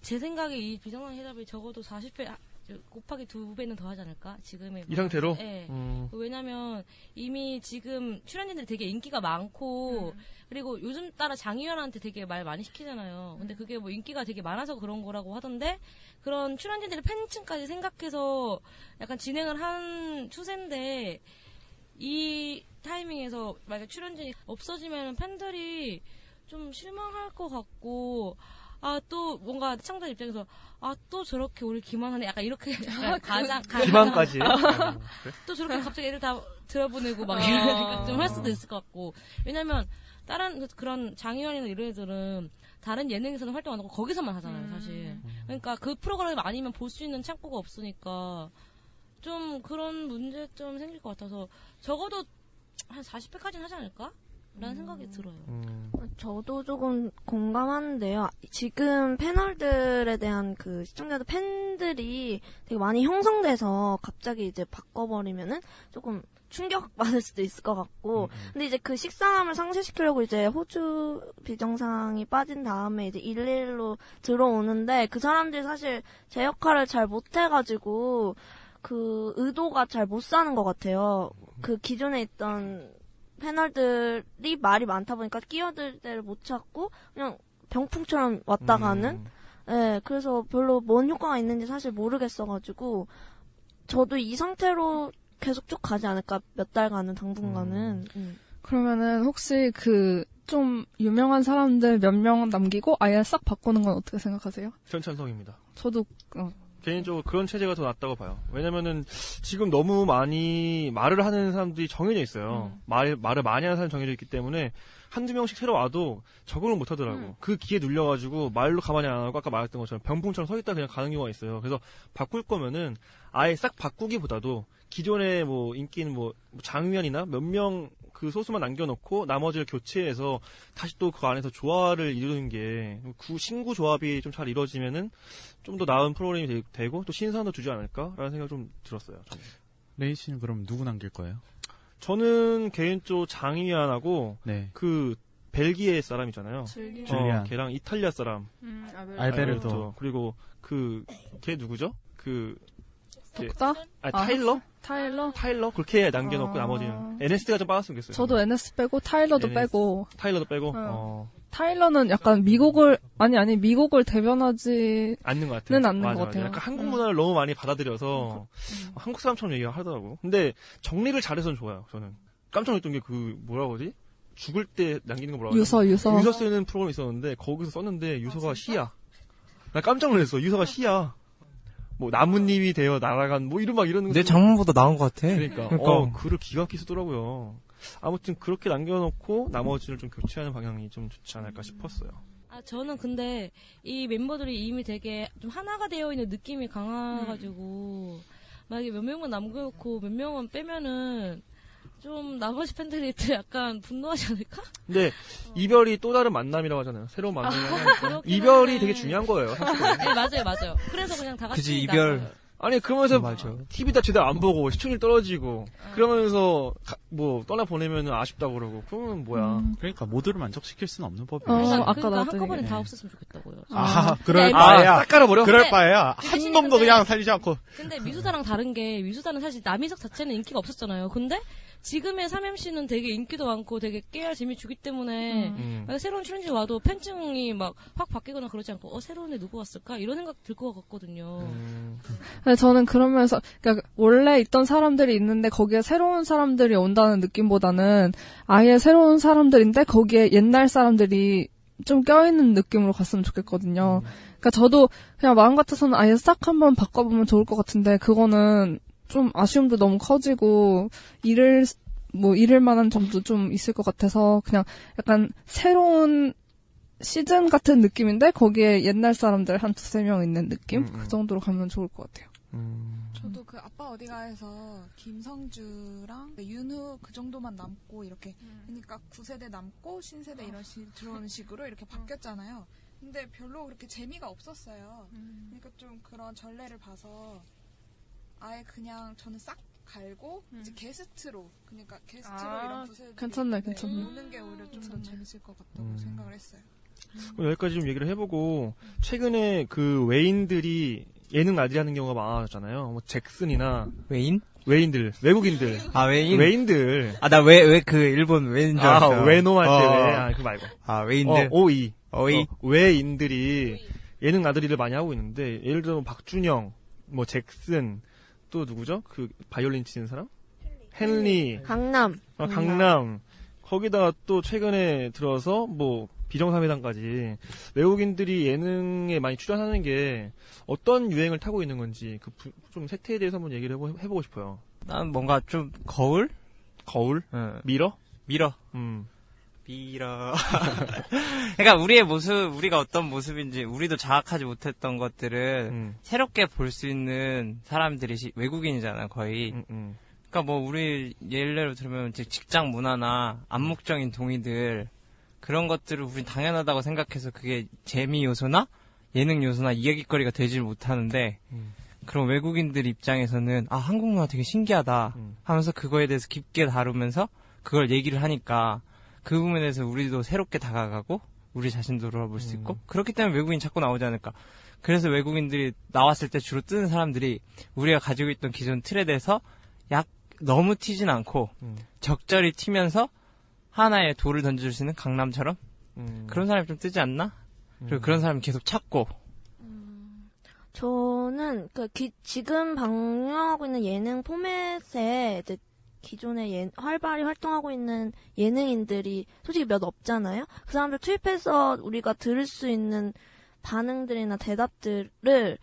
제 생각에 이 비정상 해답이 적어도 40회 아, 저, 곱하기 두 배는 더 하지 않을까? 지금의 이 상태로? 네. 음. 왜냐면 이미 지금 출연진들이 되게 인기가 많고 그리고 요즘 따라 장희연한테 되게 말 많이 시키잖아요. 근데 그게 뭐 인기가 되게 많아서 그런 거라고 하던데 그런 출연진들의 팬층까지 생각해서 약간 진행을 한 추세인데 이 타이밍에서 만약 출연진이 없어지면 팬들이 좀 실망할 것 같고 아 또 뭔가 시청자 입장에서 아 또 저렇게 우리 기만하네 약간 이렇게 (laughs) 약간 가장 가장- 기만까지? 어, 그래? (laughs) 또 저렇게 갑자기 애들 다 들어보내고 막 아. 이런 생각 좀 할 수도 있을 것 같고 왜냐면 다른 그- 그런 장희연이나 이런 애들은 다른 예능에서는 활동 안 하고 거기서만 하잖아요 사실 그러니까 그 프로그램 아니면 볼 수 있는 창구가 없으니까 좀 그런 문제점 생길 것 같아서 적어도 한 40회까지는 하지 않을까? 라는 생각이 들어요. 저도 조금 공감하는데요. 지금 패널들에 대한 그 시청자들 팬들이 되게 많이 형성돼서 갑자기 이제 바꿔버리면은 조금 충격받을 수도 있을 것 같고. 근데 이제 그 식상함을 상쇄시키려고 이제 호주 비정상이 빠진 다음에 이제 111로 들어오는데 그 사람들이 사실 제 역할을 잘 못해가지고 그 의도가 잘 못 사는 것 같아요. 그 기존에 있던 패널들이 말이 많다 보니까 끼어들 때를 못 찾고 그냥 병풍처럼 왔다 가는 예, 그래서 별로 뭔 효과가 있는지 사실 모르겠어가지고 저도 이 상태로 계속 쭉 가지 않을까 몇 달간은 당분간은 음. 그러면은 혹시 그 좀 유명한 사람들 몇 명 남기고 아예 싹 바꾸는 건 어떻게 생각하세요? 전 찬성입니다. 저도 어, 개인적으로 그런 체제가 더 낫다고 봐요. 왜냐면은 지금 너무 많이 말을 하는 사람들이 정해져 있어요. 말, 말을 많이 하는 사람이 정해져 있기 때문에 한두 명씩 새로 와도 적응을 못 하더라고. 그 기에 눌려가지고 말로 가만히 안 하고 아까 말했던 것처럼 병풍처럼 서 있다 그냥 가는 경우가 있어요. 그래서 바꿀 거면은 아예 싹 바꾸기보다도 기존의 뭐 인기는 뭐 장위안이나 몇 명 그 소수만 남겨놓고 나머지를 교체해서 다시 또 그 안에서 조화를 이루는 게 구 신구 조합이 좀 잘 이루어지면은 좀 더 나은 프로그램이 되- 되고 또 신선도 주지 않을까라는 생각 좀 들었어요. 저는. 레이 씨는 그럼 누구 남길 거예요? 저는 개인적으로 장위안하고 네. 그 벨기에 사람이잖아요. 줄리안. 어. 걔랑 이탈리아 사람. 음, 알베르토. 그리고 그 걔 누구죠? 그 걔- 독다? 아, 아, 타일러? 타일러? 타일러 그렇게 남겨놓고 아. 나머지는 NS가 좀 빠졌으면 좋겠어요. 저도 NS 빼고 타일러도 NS. 빼고 타일러도 빼고 어. 어, 타일러는 약간 미국을 아니 아니 미국을 대변하지 않는 것 같아요. 는 않는 맞아, 것. 같아요. 약간 한국 음. 문화를 너무 많이 받아들여서 한국 사람처럼 얘기를 하더라고. 근데 정리를 잘해서는 좋아요. 저는 깜짝 놀랐던 게 그 뭐라고 하지? 죽을 때 남기는 거 뭐라고 유서, 하지? 유서. 유서 쓰는 프로그램 있었는데 거기서 썼는데 유서가 시야. 나 깜짝 놀랐어. 유서가 시야. 뭐 나뭇잎이 되어 날아간 뭐 이런 막 이런 내 장문보다 나은 것 같아. 그러니까, 그러니까. 어, 글을 기가 막히게 쓰더라고요. 아무튼 그렇게 남겨놓고 나머지를 좀 교체하는 방향이 좀 좋지 않을까 싶었어요. 아, 저는 근데 이 멤버들이 이미 되게 좀 하나가 되어 있는 느낌이 강해가지고, 만약에 몇 명만 남겨놓고 몇 명은 빼면은 좀 나머지 팬들이 또 약간 분노하지 않을까? 근데 이별이 또 다른 만남이라고 하잖아요. 새로운 만남이 아, 하니까. 이별이. 되게 중요한 거예요. 네, 맞아요, 맞아요. 그래서 그냥 다 같이. 그지, 이별. 나가요. 아니 그러면서 TV 다 제대로 안 보고 시청률 떨어지고 아. 그러면서 가- 뭐 떠나 보내면 아쉽다고 그러고 그러면 뭐야? 그러니까 모두를 만족시킬 수는 없는 법이에요. 그러니까, 그러니까 한꺼번에 다 없었으면 좋겠다고요. 아, 근데 그럴 엠- 바에야. 싹 깔아버려? 그럴 근데- 바에야. 한 놈도 그냥 살리지 않고. 근데 미수다랑 다른 게 미수다는 사실 남희석 자체는 인기가 없었잖아요. 근데 지금의 3MC는 되게 인기도 많고 되게 깨알 재미 주기 때문에 음. 만약 새로운 출연진 와도 팬층이 막 확 바뀌거나 그러지 않고 어 새로운 애 누구 왔을까 이런 생각 들 것 같거든요. 음. 근데 저는 그러면서 그러니까 원래 있던 사람들이 있는데 거기에 새로운 사람들이 온다는 느낌보다는 아예 새로운 사람들인데 거기에 옛날 사람들이 좀 껴있는 느낌으로 갔으면 좋겠거든요. 그러니까 저도 그냥 마음 같아서는 아예 싹 한번 바꿔보면 좋을 것 같은데 그거는 좀 아쉬움도 너무 커지고 잃을 뭐 잃을 만한 점도 좀 있을 것 같아서 그냥 약간 새로운 시즌 같은 느낌인데 거기에 옛날 사람들 한 두세 명 있는 느낌 그 정도로 가면 좋을 것 같아요. 저도 그 아빠 어디가에서 김성주랑 윤우 그 정도만 남고 이렇게 그러니까 9세대 남고 신세대 이런 식 들어오는 식으로 이렇게 바뀌었잖아요. 근데 별로 그렇게 재미가 없었어요. 그러니까 좀 그런 전례를 봐서 아예 그냥 저는 싹 갈고 이제 게스트로 그러니까 게스트로 아, 이런 부세들이 괜찮네, 괜찮네. 오는 게 오히려 좀 더 재밌을 것 같다고 음. 생각을 했어요. 그럼 여기까지 좀 얘기를 해보고 최근에 그 외인들이 예능 나들이하는 경우가 많아졌잖아요. 뭐 잭슨이나 외인? 외인들 외국인들 아 외인? 외인들 아 나 왜 왜 그 일본 외인 줄아 알았어요. 외놈한테 어. 외 아, 그 말고 아 외인들. 어, 오이 어이. 어, 외인들이 예능 나들이를 많이 하고 있는데 예를 들어 뭐 박준영 뭐 잭슨 또 누구죠 그 바이올린 치는 사람 헨리 강남. 아, 강남 거기다가 또 최근에 들어서 뭐 비정상회담까지 외국인들이 예능에 많이 출연하는 게 어떤 유행을 타고 있는 건지 그 좀 세태에 대해서 한번 얘기를 해보, 해보고 싶어요. 난 뭔가 좀 거울? 거울? 응. mirror? mirror. 음. mirror. (laughs) 그러니까 우리의 모습, 우리가 어떤 모습인지 우리도 자각하지 못했던 것들을 음. 새롭게 볼 수 있는 사람들이 시- 외국인이잖아, 거의. 음, 그러니까 뭐 우리 예를 들면 직장 문화나 암묵적인 동의들 그런 것들을 우린 당연하다고 생각해서 그게 재미 요소나 예능 요소나 이야기거리가 되질 못하는데 음. 그런 외국인들 입장에서는 아 한국 문화 되게 신기하다 음. 하면서 그거에 대해서 깊게 다루면서 그걸 얘기를 하니까 그 부분에 대해서 우리도 새롭게 다가가고 우리 자신도 돌아볼 수 있고 그렇기 때문에 외국인 자꾸 나오지 않을까 그래서 외국인들이 나왔을 때 주로 뜨는 사람들이 우리가 가지고 있던 기존 틀에 대해서 약 너무 튀진 않고 음. 적절히 튀면서 하나의 돌을 던져줄 수 있는 강남처럼 음. 그런 사람이 좀 뜨지 않나? 그리고 그런 사람이 계속 찾고 저는 그 기- 지금 방영하고 있는 예능 포맷에 이제 기존에 예- 활발히 활동하고 있는 예능인들이 솔직히 몇 없잖아요. 그 사람들 투입해서 우리가 들을 수 있는 반응들이나 대답들을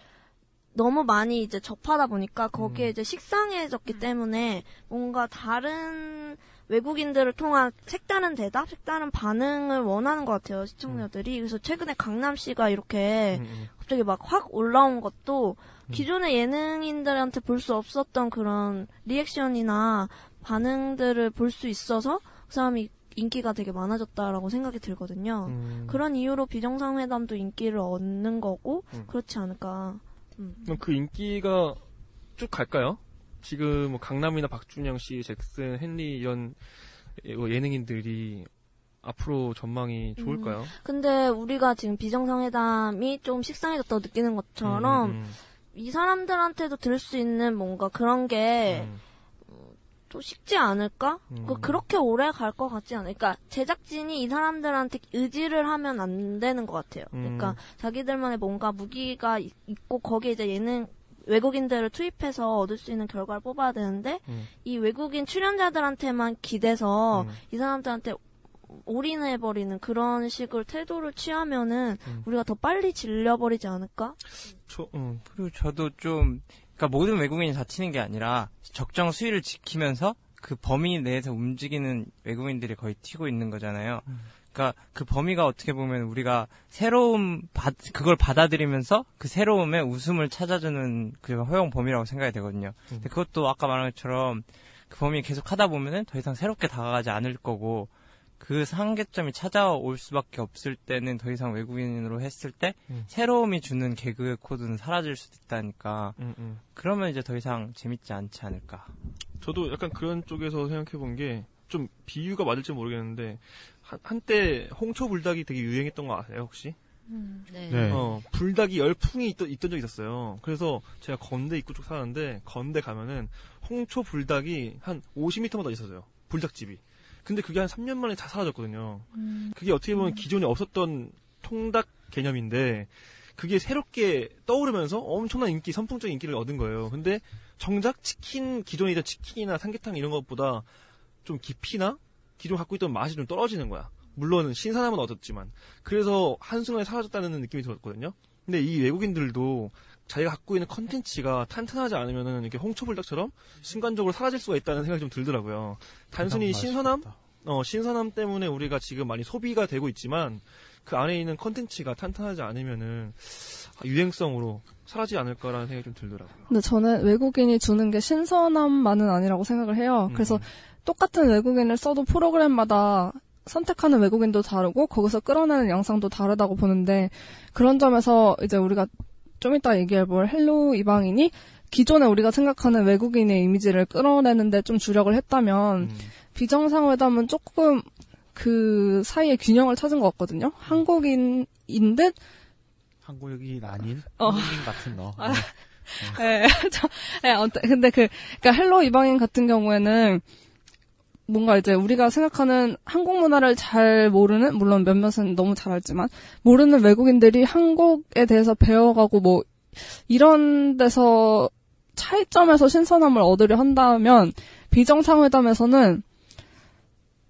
너무 많이 이제 접하다 보니까 거기에 이제 식상해졌기 때문에 뭔가 다른 외국인들을 통한 색다른 대답, 색다른 반응을 원하는 것 같아요 시청자들이. 그래서 최근에 강남 씨가 이렇게 음, 갑자기 막 확 올라온 것도 기존의 예능인들한테 볼 수 없었던 그런 리액션이나 반응들을 볼 수 있어서 그 사람이 인기가 되게 많아졌다라고 생각이 들거든요. 음. 그런 이유로 비정상회담도 인기를 얻는 거고 음. 그렇지 않을까. 음. 그럼 그 인기가 쭉 갈까요? 지금 뭐 강남이나 박준영 씨, 잭슨, 헨리 이런 예- 예능인들이 앞으로 전망이 좋을까요? 근데 우리가 지금 비정상회담이 좀 식상해졌다고 느끼는 것처럼 음, 음, 이 사람들한테도 들을 수 있는 뭔가 그런 게 음. 또 식지 않을까? 음. 그 그렇게 오래 갈 것 같지 않아요. 그러니까 제작진이 이 사람들한테 의지를 하면 안 되는 것 같아요. 음. 그러니까 자기들만의 뭔가 무기가 있- 있고 거기에 이제 예능 외국인들을 투입해서 얻을 수 있는 결과를 뽑아야 되는데 음. 이 외국인 출연자들한테만 기대서 음. 이 사람들한테 올인해버리는 그런 식으로 태도를 취하면은 음. 우리가 더 빨리 질려버리지 않을까? 저, 음. 그리고 저도 좀 그러니까 모든 외국인이 다치는 게 아니라 적정 수위를 지키면서 그 범위 내에서 움직이는 외국인들이 거의 튀고 있는 거잖아요. 그러니까 그 범위가 어떻게 보면 우리가 새로움 받 그걸 받아들이면서 그 새로움에 웃음을 찾아주는 그 허용 범위라고 생각이 되거든요. 근데 그것도 아까 말한 것처럼 그 범위 계속 하다 보면은 더 이상 새롭게 다가가지 않을 거고 그 한계점이 찾아올 수밖에 없을 때는 더 이상 외국인으로 했을 때 음. 새로움이 주는 개그 코드는 사라질 수도 있다니까 음, 음. 그러면 이제 더 이상 재밌지 않지 않을까. 저도 약간 그런 쪽에서 생각해 본 게 좀 비유가 맞을지 모르겠는데 한, 한때 홍초 불닭이 되게 유행했던 거 아세요 혹시? 네. 네. 어, 불닭이 열풍이 있던, 있던 적이 있었어요. 그래서 제가 건대 입구 쪽 사는데 건대 가면은 홍초 불닭이 한 50m마다 있었어요. 불닭집이. 근데 그게 한 3년 만에 다 사라졌거든요. 그게 어떻게 보면 기존에 없었던 통닭 개념인데 그게 새롭게 떠오르면서 엄청난 인기, 선풍적인 인기를 얻은 거예요. 근데 정작 치킨, 기존에 있던 치킨이나 삼계탕 이런 것보다 좀 깊이나 기존 갖고 있던 맛이 좀 떨어지는 거야. 물론 신선함은 얻었지만. 그래서 한순간에 사라졌다는 느낌이 들었거든요. 근데 이 외국인들도 자기가 갖고 있는 컨텐츠가 탄탄하지 않으면은 이렇게 홍초불닭처럼 순간적으로 사라질 수가 있다는 생각이 좀 들더라고요. 단순히 맛이 신선함. 어, 신선함 때문에 우리가 지금 많이 소비가 되고 있지만 그 안에 있는 컨텐츠가 탄탄하지 않으면은 유행성으로 사라지지 않을까라는 생각이 좀 들더라고요. 근데 저는 외국인이 주는 게 신선함만은 아니라고 생각을 해요. 음, 그래서 똑같은 외국인을 써도 프로그램마다 선택하는 외국인도 다르고 거기서 끌어내는 양상도 다르다고 보는데 그런 점에서 이제 우리가 좀 이따 얘기해 볼 헬로 이방인이 기존에 우리가 생각하는 외국인의 이미지를 끌어내는데 좀 주력을 했다면 음. 비정상회담은 조금 그 사이에 균형을 찾은 것 같거든요. 한국인인 듯 한국인 아닌 어. 한국인 같은 너. 아, 예, (laughs) (laughs) 저, 예, 어때- 근데 그, 그니까 헬로 이방인 같은 경우에는 뭔가 이제 우리가 생각하는 한국 문화를 잘 모르는, 물론 몇몇은 너무 잘 알지만, 모르는 외국인들이 한국에 대해서 배워가고 뭐, 이런 데서 차이점에서 신선함을 얻으려 한다면, 비정상회담에서는,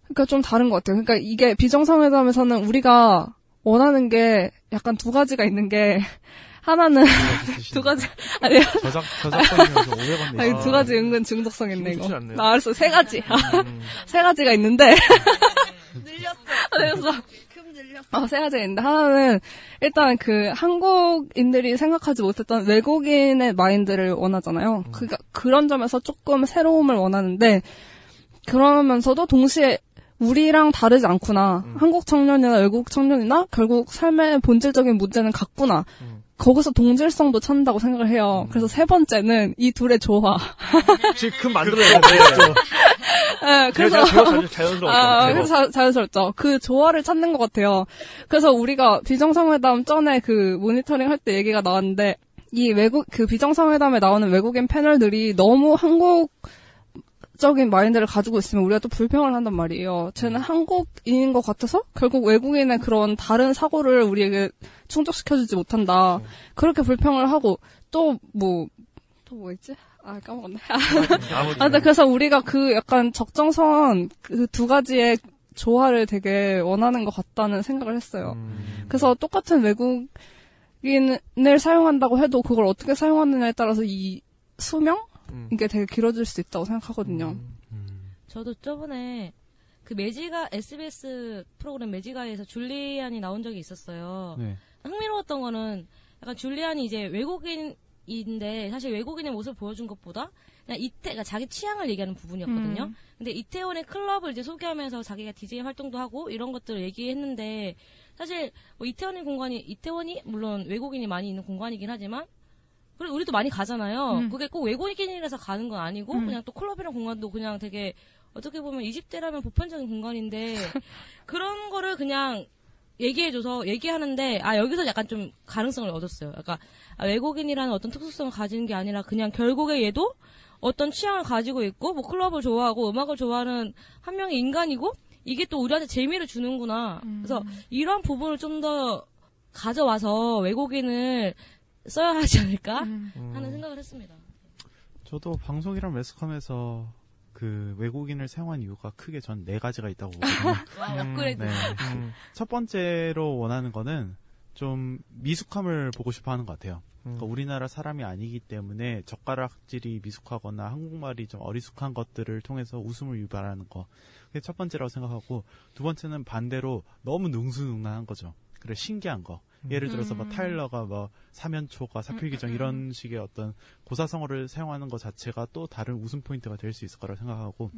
그니까 좀 다른 것 같아요. 그러니까 이게 비정상회담에서는 우리가 원하는 게 약간 두 가지가 있는 게, 하나는, (laughs) 두 가지, 아니요. 저작 저작권이면서 500원 내시. 아니, 두 가지 은근 중독성 있네, 이거. 나 알았어, 세 가지. 음. (laughs) 세 가지가 있는데. (laughs) 늘렸어. 어, 세 가지가 있는데, 하나는, 일단 그, 한국인들이 생각하지 못했던 외국인의 마인드를 원하잖아요. 음. 그니까, 그런 점에서 조금 새로움을 원하는데, 그러면서도 동시에, 우리랑 다르지 않구나. 음. 한국 청년이나 외국 청년이나 결국 삶의 본질적인 문제는 같구나. 음. 거기서 동질성도 찾는다고 생각을 해요. 그래서 세 번째는 이 둘의 조화. (laughs) 지금 만들어야 돼. (laughs) 네, 그래서 그래서 자연- 자연스럽죠. 아. 그래서 자, 자연스럽죠. 그 조화를 찾는 것 같아요. 그래서 우리가 비정상회담 전에 그 모니터링 할 때 얘기가 나왔는데 이 외국 그 비정상회담에 나오는 외국인 패널들이 너무 한국 적인 마인드를 가지고 있으면 우리가 또 불평을 한단 말이에요. 쟤는 한국인인 것 같아서 결국 외국인의 그런 다른 사고를 우리에게 충족시켜주지 못한다. 그렇게 불평을 하고 또 뭐 또뭐 있지? 아 까먹었네. 아, 근데 그래서 우리가 그 약간 적정선 그 두 가지의 조화를 되게 원하는 것 같다는 생각을 했어요. 음. 그래서 똑같은 외국인을 사용한다고 해도 그걸 어떻게 사용하느냐에 따라서 이 수명? 음. 이게 되게 길어질 수 있다고 생각하거든요. 저도 저번에 그 매지가 SBS 프로그램 매지가에서 줄리안이 나온 적이 있었어요. 네. 흥미로웠던 거는 약간 줄리안이 이제 외국인인데 사실 외국인의 모습을 보여준 것보다 그냥 이태 그러니까 자기 취향을 얘기하는 부분이었거든요. 음. 근데 이태원의 클럽을 이제 소개하면서 자기가 DJ 활동도 하고 이런 것들을 얘기했는데 사실 뭐 이태원의 공간이 이태원이 물론 외국인이 많이 있는 공간이긴 하지만 그리고 우리도 많이 가잖아요. 음. 그게 꼭 외국인이라서 가는 건 아니고 음. 그냥 또 클럽이랑 공간도 그냥 되게 어떻게 보면 20대라면 보편적인 공간인데 (laughs) 그런 거를 그냥 얘기해줘서 얘기하는데 아 여기서 약간 좀 가능성을 얻었어요. 약간 아, 외국인이라는 어떤 특수성을 가지는 게 아니라 그냥 결국에 얘도 어떤 취향을 가지고 있고 뭐 클럽을 좋아하고 음악을 좋아하는 한 명의 인간이고 이게 또 우리한테 재미를 주는구나. 그래서 이런 부분을 좀 더 가져와서 외국인을 써야 하지 않을까 음. 하는 생각을 했습니다. 저도 방송이랑 매스컴에서 그 외국인을 사용한 이유가 크게 전 네 가지가 있다고 보거든요. (laughs) 와, 업그레이드. 네. 음. 첫 번째로 원하는 거는 좀 미숙함을 보고 싶어 하는 것 같아요. 그러니까 우리나라 사람이 아니기 때문에 젓가락질이 미숙하거나 한국말이 좀 어리숙한 것들을 통해서 웃음을 유발하는 거. 그게 첫 번째라고 생각하고 두 번째는 반대로 너무 능수능란한 거죠. 그래 신기한 거. 예를 들어서 뭐 음. 타일러가 뭐 사면초가 사필기정 이런 식의 어떤 고사성어를 사용하는 것 자체가 또 다른 웃음 포인트가 될 수 있을 거라고 생각하고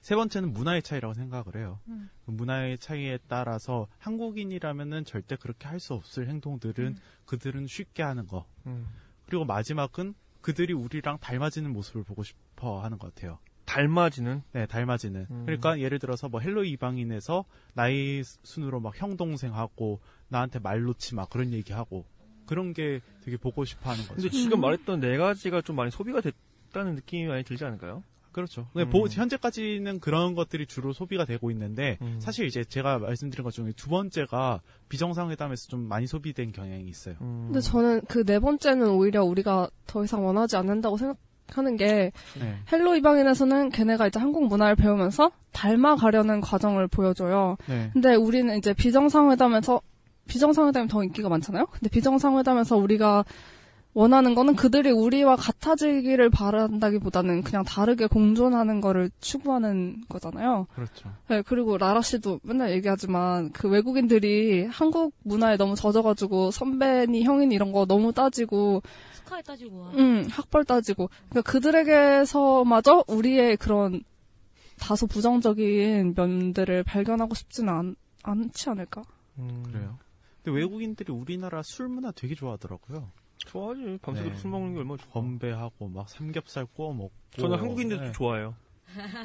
세 번째는 문화의 차이라고 생각을 해요. 음. 그 문화의 차이에 따라서 한국인이라면은 절대 그렇게 할 수 없을 행동들은 음. 그들은 쉽게 하는 거. 음. 그리고 마지막은 그들이 우리랑 닮아지는 모습을 보고 싶어 하는 것 같아요. 닮아지는? 네, 닮아지는. 음. 그러니까 예를 들어서 뭐 헬로 이방인에서 나이 순으로 막 형 동생하고 나한테 말 놓지 마 그런 얘기하고 그런 게 되게 보고 싶어 하는 거죠. 근데 지금 말했던 네 가지가 좀 많이 소비가 됐다는 느낌이 많이 들지 않을까요? 그렇죠. 음. 보- 현재까지는 그런 것들이 주로 소비가 되고 있는데 음. 사실 이제 제가 말씀드린 것 중에 두 번째가 비정상회담에서 좀 많이 소비된 경향이 있어요. 음. 근데 저는 그 네 번째는 오히려 우리가 더 이상 원하지 않는다고 생각 하는 게 네. 헬로 이방인에서는 걔네가 이제 한국 문화를 배우면서 닮아가려는 과정을 보여줘요. 네. 근데 우리는 이제 비정상회담에서 비정상회담이 더 인기가 많잖아요. 근데 비정상회담에서 우리가 원하는 거는 그들이 우리와 같아지기를 바란다기보다는 그냥 다르게 공존하는 거를 추구하는 거잖아요. 그렇죠. 네, 그리고 라라 씨도 맨날 얘기하지만 그 외국인들이 한국 문화에 너무 젖어가지고 선배니 형이니 이런 거 너무 따지고 스카이 따지고 와. 음, 학벌 따지고. 그러니까 그들에게서마저 우리의 그런 다소 부정적인 면들을 발견하고 싶지는 않, 않지 않을까? 음. 그래요. 근데 외국인들이 우리나라 술 문화 되게 좋아하더라고요. 좋아하지. 밤새도록 네. 술 먹는 게 얼마나 좋아. 건배하고 막 삼겹살 구워 먹고. 저는 한국인들도 네. 좋아해요.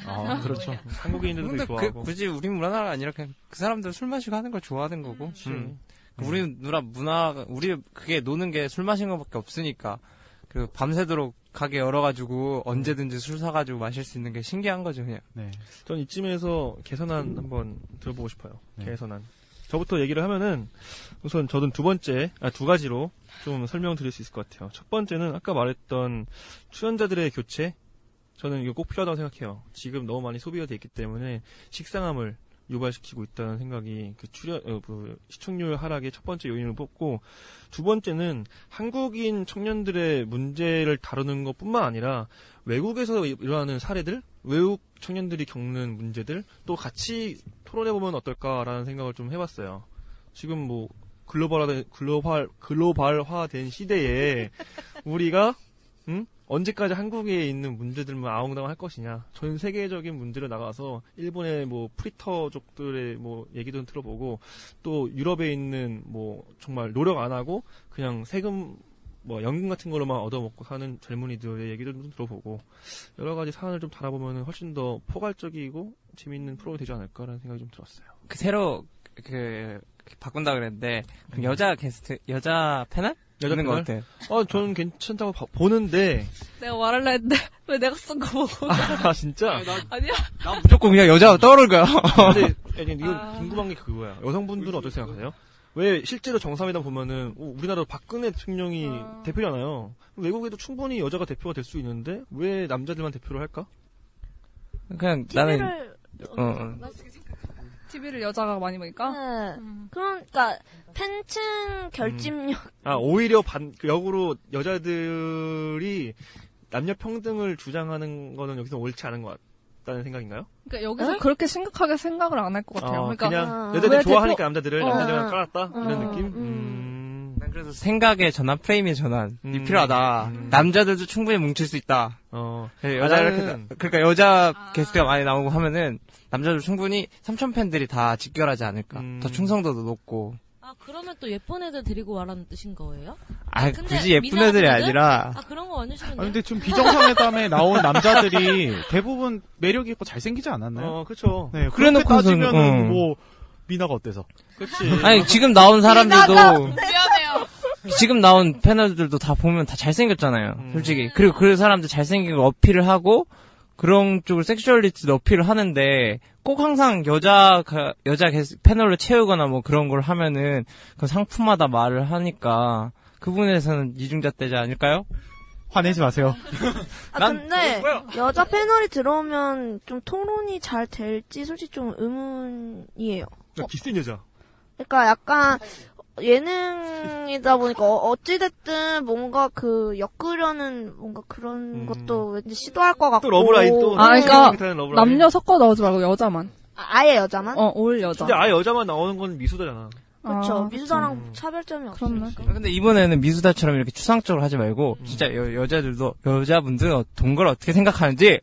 아, 그렇죠. 한국인들도 근데 좋아하고. 그, 굳이 우리 문화가 아니라 그냥 그 사람들 술 마시고 하는 걸 좋아하는 거고. 음. 우리 누나 문화가 우리 그게 노는 게 술 마시는 것밖에 없으니까 그 밤새도록 가게 열어가지고 언제든지 술 사가지고 마실 수 있는 게 신기한 거죠 그냥. 네. 전 이쯤에서 개선안 한번 들어보고 싶어요. 네. 개선안. 저부터 얘기를 하면은 우선 저는 두 번째, 아, 두 가지로 좀 설명드릴 수 있을 것 같아요. 첫 번째는 아까 말했던 출연자들의 교체. 저는 이거 꼭 필요하다고 생각해요. 지금 너무 많이 소비가 돼 있기 때문에 식상함을 유발시키고 있다는 생각이 그 출연, 어, 그 시청률 하락의 첫 번째 요인을 뽑고 두 번째는 한국인 청년들의 문제를 다루는 것 뿐만 아니라 외국에서 일어나는 사례들, 외국 청년들이 겪는 문제들 또 같이 토론해 보면 어떨까라는 생각을 좀 해봤어요. 지금 뭐 글로벌화, 글로벌, 글로벌화된 시대에 우리가, 응? 언제까지 한국에 있는 문제들만 아웅다웅 할 것이냐. 전 세계적인 문제를 나가서 일본의 뭐 프리터족들의 뭐 얘기도 들어보고 또 유럽에 있는 뭐 정말 노력 안 하고 그냥 세금 뭐 연금 같은 걸로만 얻어먹고 사는 젊은이들의 얘기도 좀 들어보고 여러 가지 사안을 좀 달아보면 훨씬 더 포괄적이고 재미있는 프로그램이 되지 않을까라는 생각이 좀 들었어요. 그 새로 그 바꾼다 그랬는데 그 여자 게스트 여자 패널 여자 있는 거 패널? 어때? 아, 저는 괜찮다고 봐- 보는데 내가 말할라 했는데 (laughs) 왜 내가 쓴 거 보고 아 진짜? 아니야? 무조건 그냥 여자가 떠오를 거야. 근데 아니, (laughs) 이거 아. 궁금한 게 그거야. 여성분들은 어떻게 생각하세요? 왜 실제로 정상회담 보면은 어, 우리나라 박근혜 대통령이 아. 대표잖아요. 외국에도 충분히 여자가 대표가 될 수 있는데 왜 남자들만 대표를 할까? 그냥 나는 TV를 어, 어. TV를 여자가 많이 보니까 네. 그러니까 팬층 결집력 아 오히려 반그 역으로 여자들이 남녀 평등을 주장하는 거는 여기서 옳지 않은 것 같다는 생각인가요? 그러니까 여기서 그렇게 심각하게 생각을 안 할 것 같아요. 어, 그러니까 그냥 왜 여자들이 대표- 좋아하니까 남자들을 어. 남자들만 깔았다 이런 어, 느낌? 음. 음. 난 그래서 생각의 전환, 프레임의 전환이 음. 필요하다. 음. 남자들도 충분히 뭉칠 수 있다. 어. 그 아, 여자 나는- 이렇게 그러니까 여자 게스트가 많이 나오고 하면은 남자들 충분히 삼촌 팬들이 다 직결하지 않을까. 음. 더 충성도도 높고. 아 그러면 또 예쁜 애들 데리고 와라는 뜻인 거예요? 아 근데 굳이 예쁜 애들이 아니라 아 그런 거 완전 싫은데. 아, 근데 좀 비정상회담에 (laughs) 나온 남자들이 대부분 매력 있고 잘생기지 않았나요? 어, 그쵸. 네, 그렇게 그래놓고서는, 따지면은 어. 뭐 미나가 어때서? 그치. (laughs) 아니 지금 나온 사람들도 미안해요. 지금 나온 패널들도 다 보면 다 잘생겼잖아요. 음. 솔직히. 그리고 그 사람들 잘생긴 걸 어필을 하고 그런 쪽으로 섹슈얼리티도 어필을 하는데 꼭 항상 여자 가- 여자 패널로 채우거나 뭐 그런 걸 하면은 그 상품화다 말을 하니까 그 부분에서는 이중잣대가 아닐까요? 화내지 마세요. 아 난 근데. 여자 패널이 들어오면 좀 토론이 잘 될지 솔직히 좀 의문이에요. 나 기 센 여자. 그러니까 약간 예능이다 보니까 어- 어찌됐든 뭔가 그 엮으려는 뭔가 그런 음. 것도 왠지 시도할 것 같고 또 love line 또. 아, 그러니까 love line. 남녀 섞어 넣지 말고 여자만. 아, 아예 여자만? 어, 올 여자. 근데 아예 여자만 나오는 건 미수다잖아. 그렇죠. 아, 미수다랑 음. 차별점이 그렇네. 없으니까. 근데 이번에는 미수다처럼 이렇게 추상적으로 하지 말고 진짜 여, 여자들도 여자분들 동걸 어떻게 생각하는지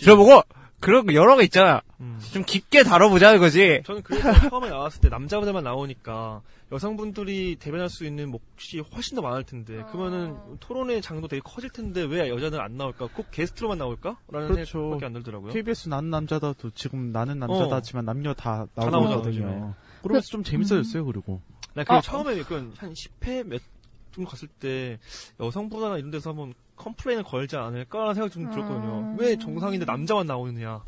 들어보고 그런 거 여러 개 있잖아. 음. 좀 깊게 다뤄보자는 거지. 저는 그래서 처음에 나왔을 때 남자분들만 나오니까 여성분들이 대변할 수 있는 몫이 훨씬 더 많을 텐데 그러면은 토론의 장도 되게 커질 텐데 왜 여자는 안 나올까? 꼭 게스트로만 나올까? 라는 그렇죠. 생각밖에 안 들더라고요. KBS 나는 남자다도 지금 나는 남자다지만 남녀 다. 요즘에. 그러면서 좀 재밌어졌어요, 그리고. 나 그 아, 처음에 그 한 10회 몇 좀 갔을 때 여성부나 이런 데서 한번 complain을 걸지 않을까라는 생각이 좀 들었거든요. 아. 왜 정상인데 남자만 나오느냐.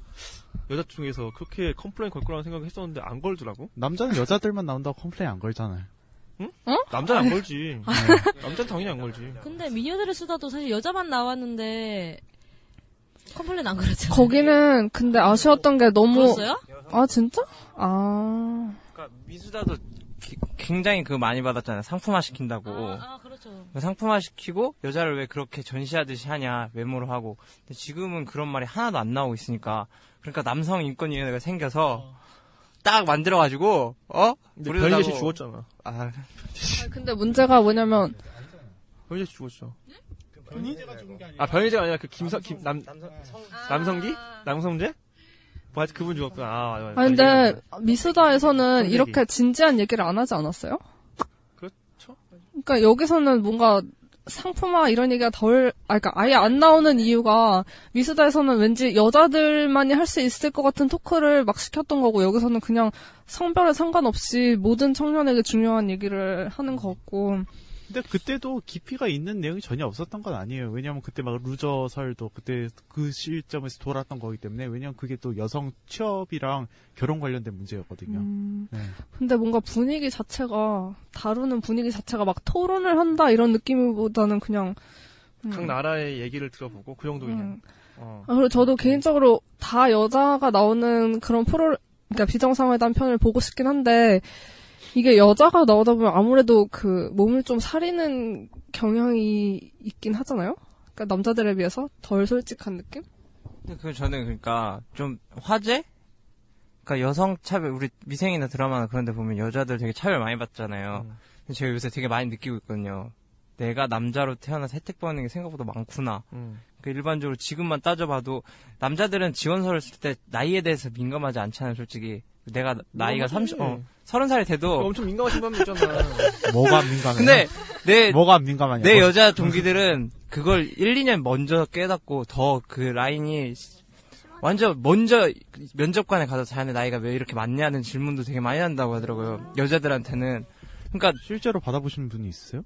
여자 중에서 그렇게 complain 걸 거라는 생각을 했었는데 안 걸더라고. 남자는 여자들만 나온다고 complain 안 걸잖아요. 남자는 안 걸지. 남자는 당연히 안 걸지. 근데 미녀들의 수다도 사실 여자만 나왔는데 complain 안 그랬잖아요. 거기는 근데 아쉬웠던 게 너무 그랬어요? 아 진짜? 아 그러니까 미수다도 기- 굉장히 그 많이 받았잖아요. 상품화 시킨다고. 아, 아, 그렇죠. 상품화 시키고 여자를 왜 그렇게 전시하듯이 하냐 외모로 하고. 근데 지금은 그런 말이 하나도 안 나오고 있으니까. 그러니까 남성 인권위원회가 생겨서 딱 만들어가지고 어? 근데 우리도 변희재 씨 죽었잖아. 아, 아니, 근데 문제가 뭐냐면 변희재 씨 죽었죠. 아 변희재가 아니라 그 김성 김남 남성기 남성재? 뭐 하여튼 그분 죽었구나. 아, 맞아, 맞아. 아니 근데 미수다에서는 얘기. 이렇게 진지한 얘기를 안 하지 않았어요? 그렇죠. 그러니까 여기서는 뭔가 상품화 이런 얘기가 덜, 아, 그니까 아예 안 나오는 이유가 미수다에서는 왠지 여자들만이 할 수 있을 것 같은 토크를 막 시켰던 거고 여기서는 그냥 성별에 상관없이 모든 청년에게 중요한 얘기를 하는 것 같고 근데 그때도 깊이가 있는 내용이 전혀 없었던 건 아니에요. 왜냐면 그때 막 루저설도 그때 그 시점에서 돌았던 거기 때문에 왜냐면 그게 또 여성 취업이랑 결혼 관련된 문제였거든요. 음. 네. 근데 뭔가 분위기 자체가 다루는 분위기 자체가 막 토론을 한다 이런 느낌보다는 그냥 음. 각 나라의 얘기를 들어보고 그 정도 그냥. 음. 어. 아, 그리고 저도 개인적으로 다 여자가 나오는 그런 프로, 그러니까 비정상회담 편을 보고 싶긴 한데, 이게 여자가 나오다 보면 아무래도 그 몸을 좀 사리는 경향이 있긴 하잖아요? 그러니까 남자들에 비해서 덜 솔직한 느낌? 근데 그 저는 그러니까 좀 화제? 그러니까 여성 차별 우리 미생이나 드라마나 그런 데 보면 여자들 되게 차별 많이 받잖아요. 음. 근데 제가 요새 되게 많이 느끼고 있거든요. 내가 남자로 태어나서 혜택 받는 게 생각보다 많구나. 음. 그 일반적으로 지금만 따져봐도 남자들은 지원서를 쓸 때 나이에 대해서 민감하지 않잖아요, 솔직히. 내가 나이가 하지. 30, 어, 30살이 돼도 엄청 민감하신 분이 있잖아. (laughs) 뭐가 안 민감해? 근데 내 뭐가 안 민감하냐? 내 여자 동기들은 그걸 1, 2년 먼저 깨닫고 더 그 라인이 완전 먼저 면접관에 가서 자네 나이가 왜 이렇게 많냐는 질문도 되게 많이 한다고 하더라고요. 여자들한테는. 그러니까 실제로 받아보시는 분이 있으세요?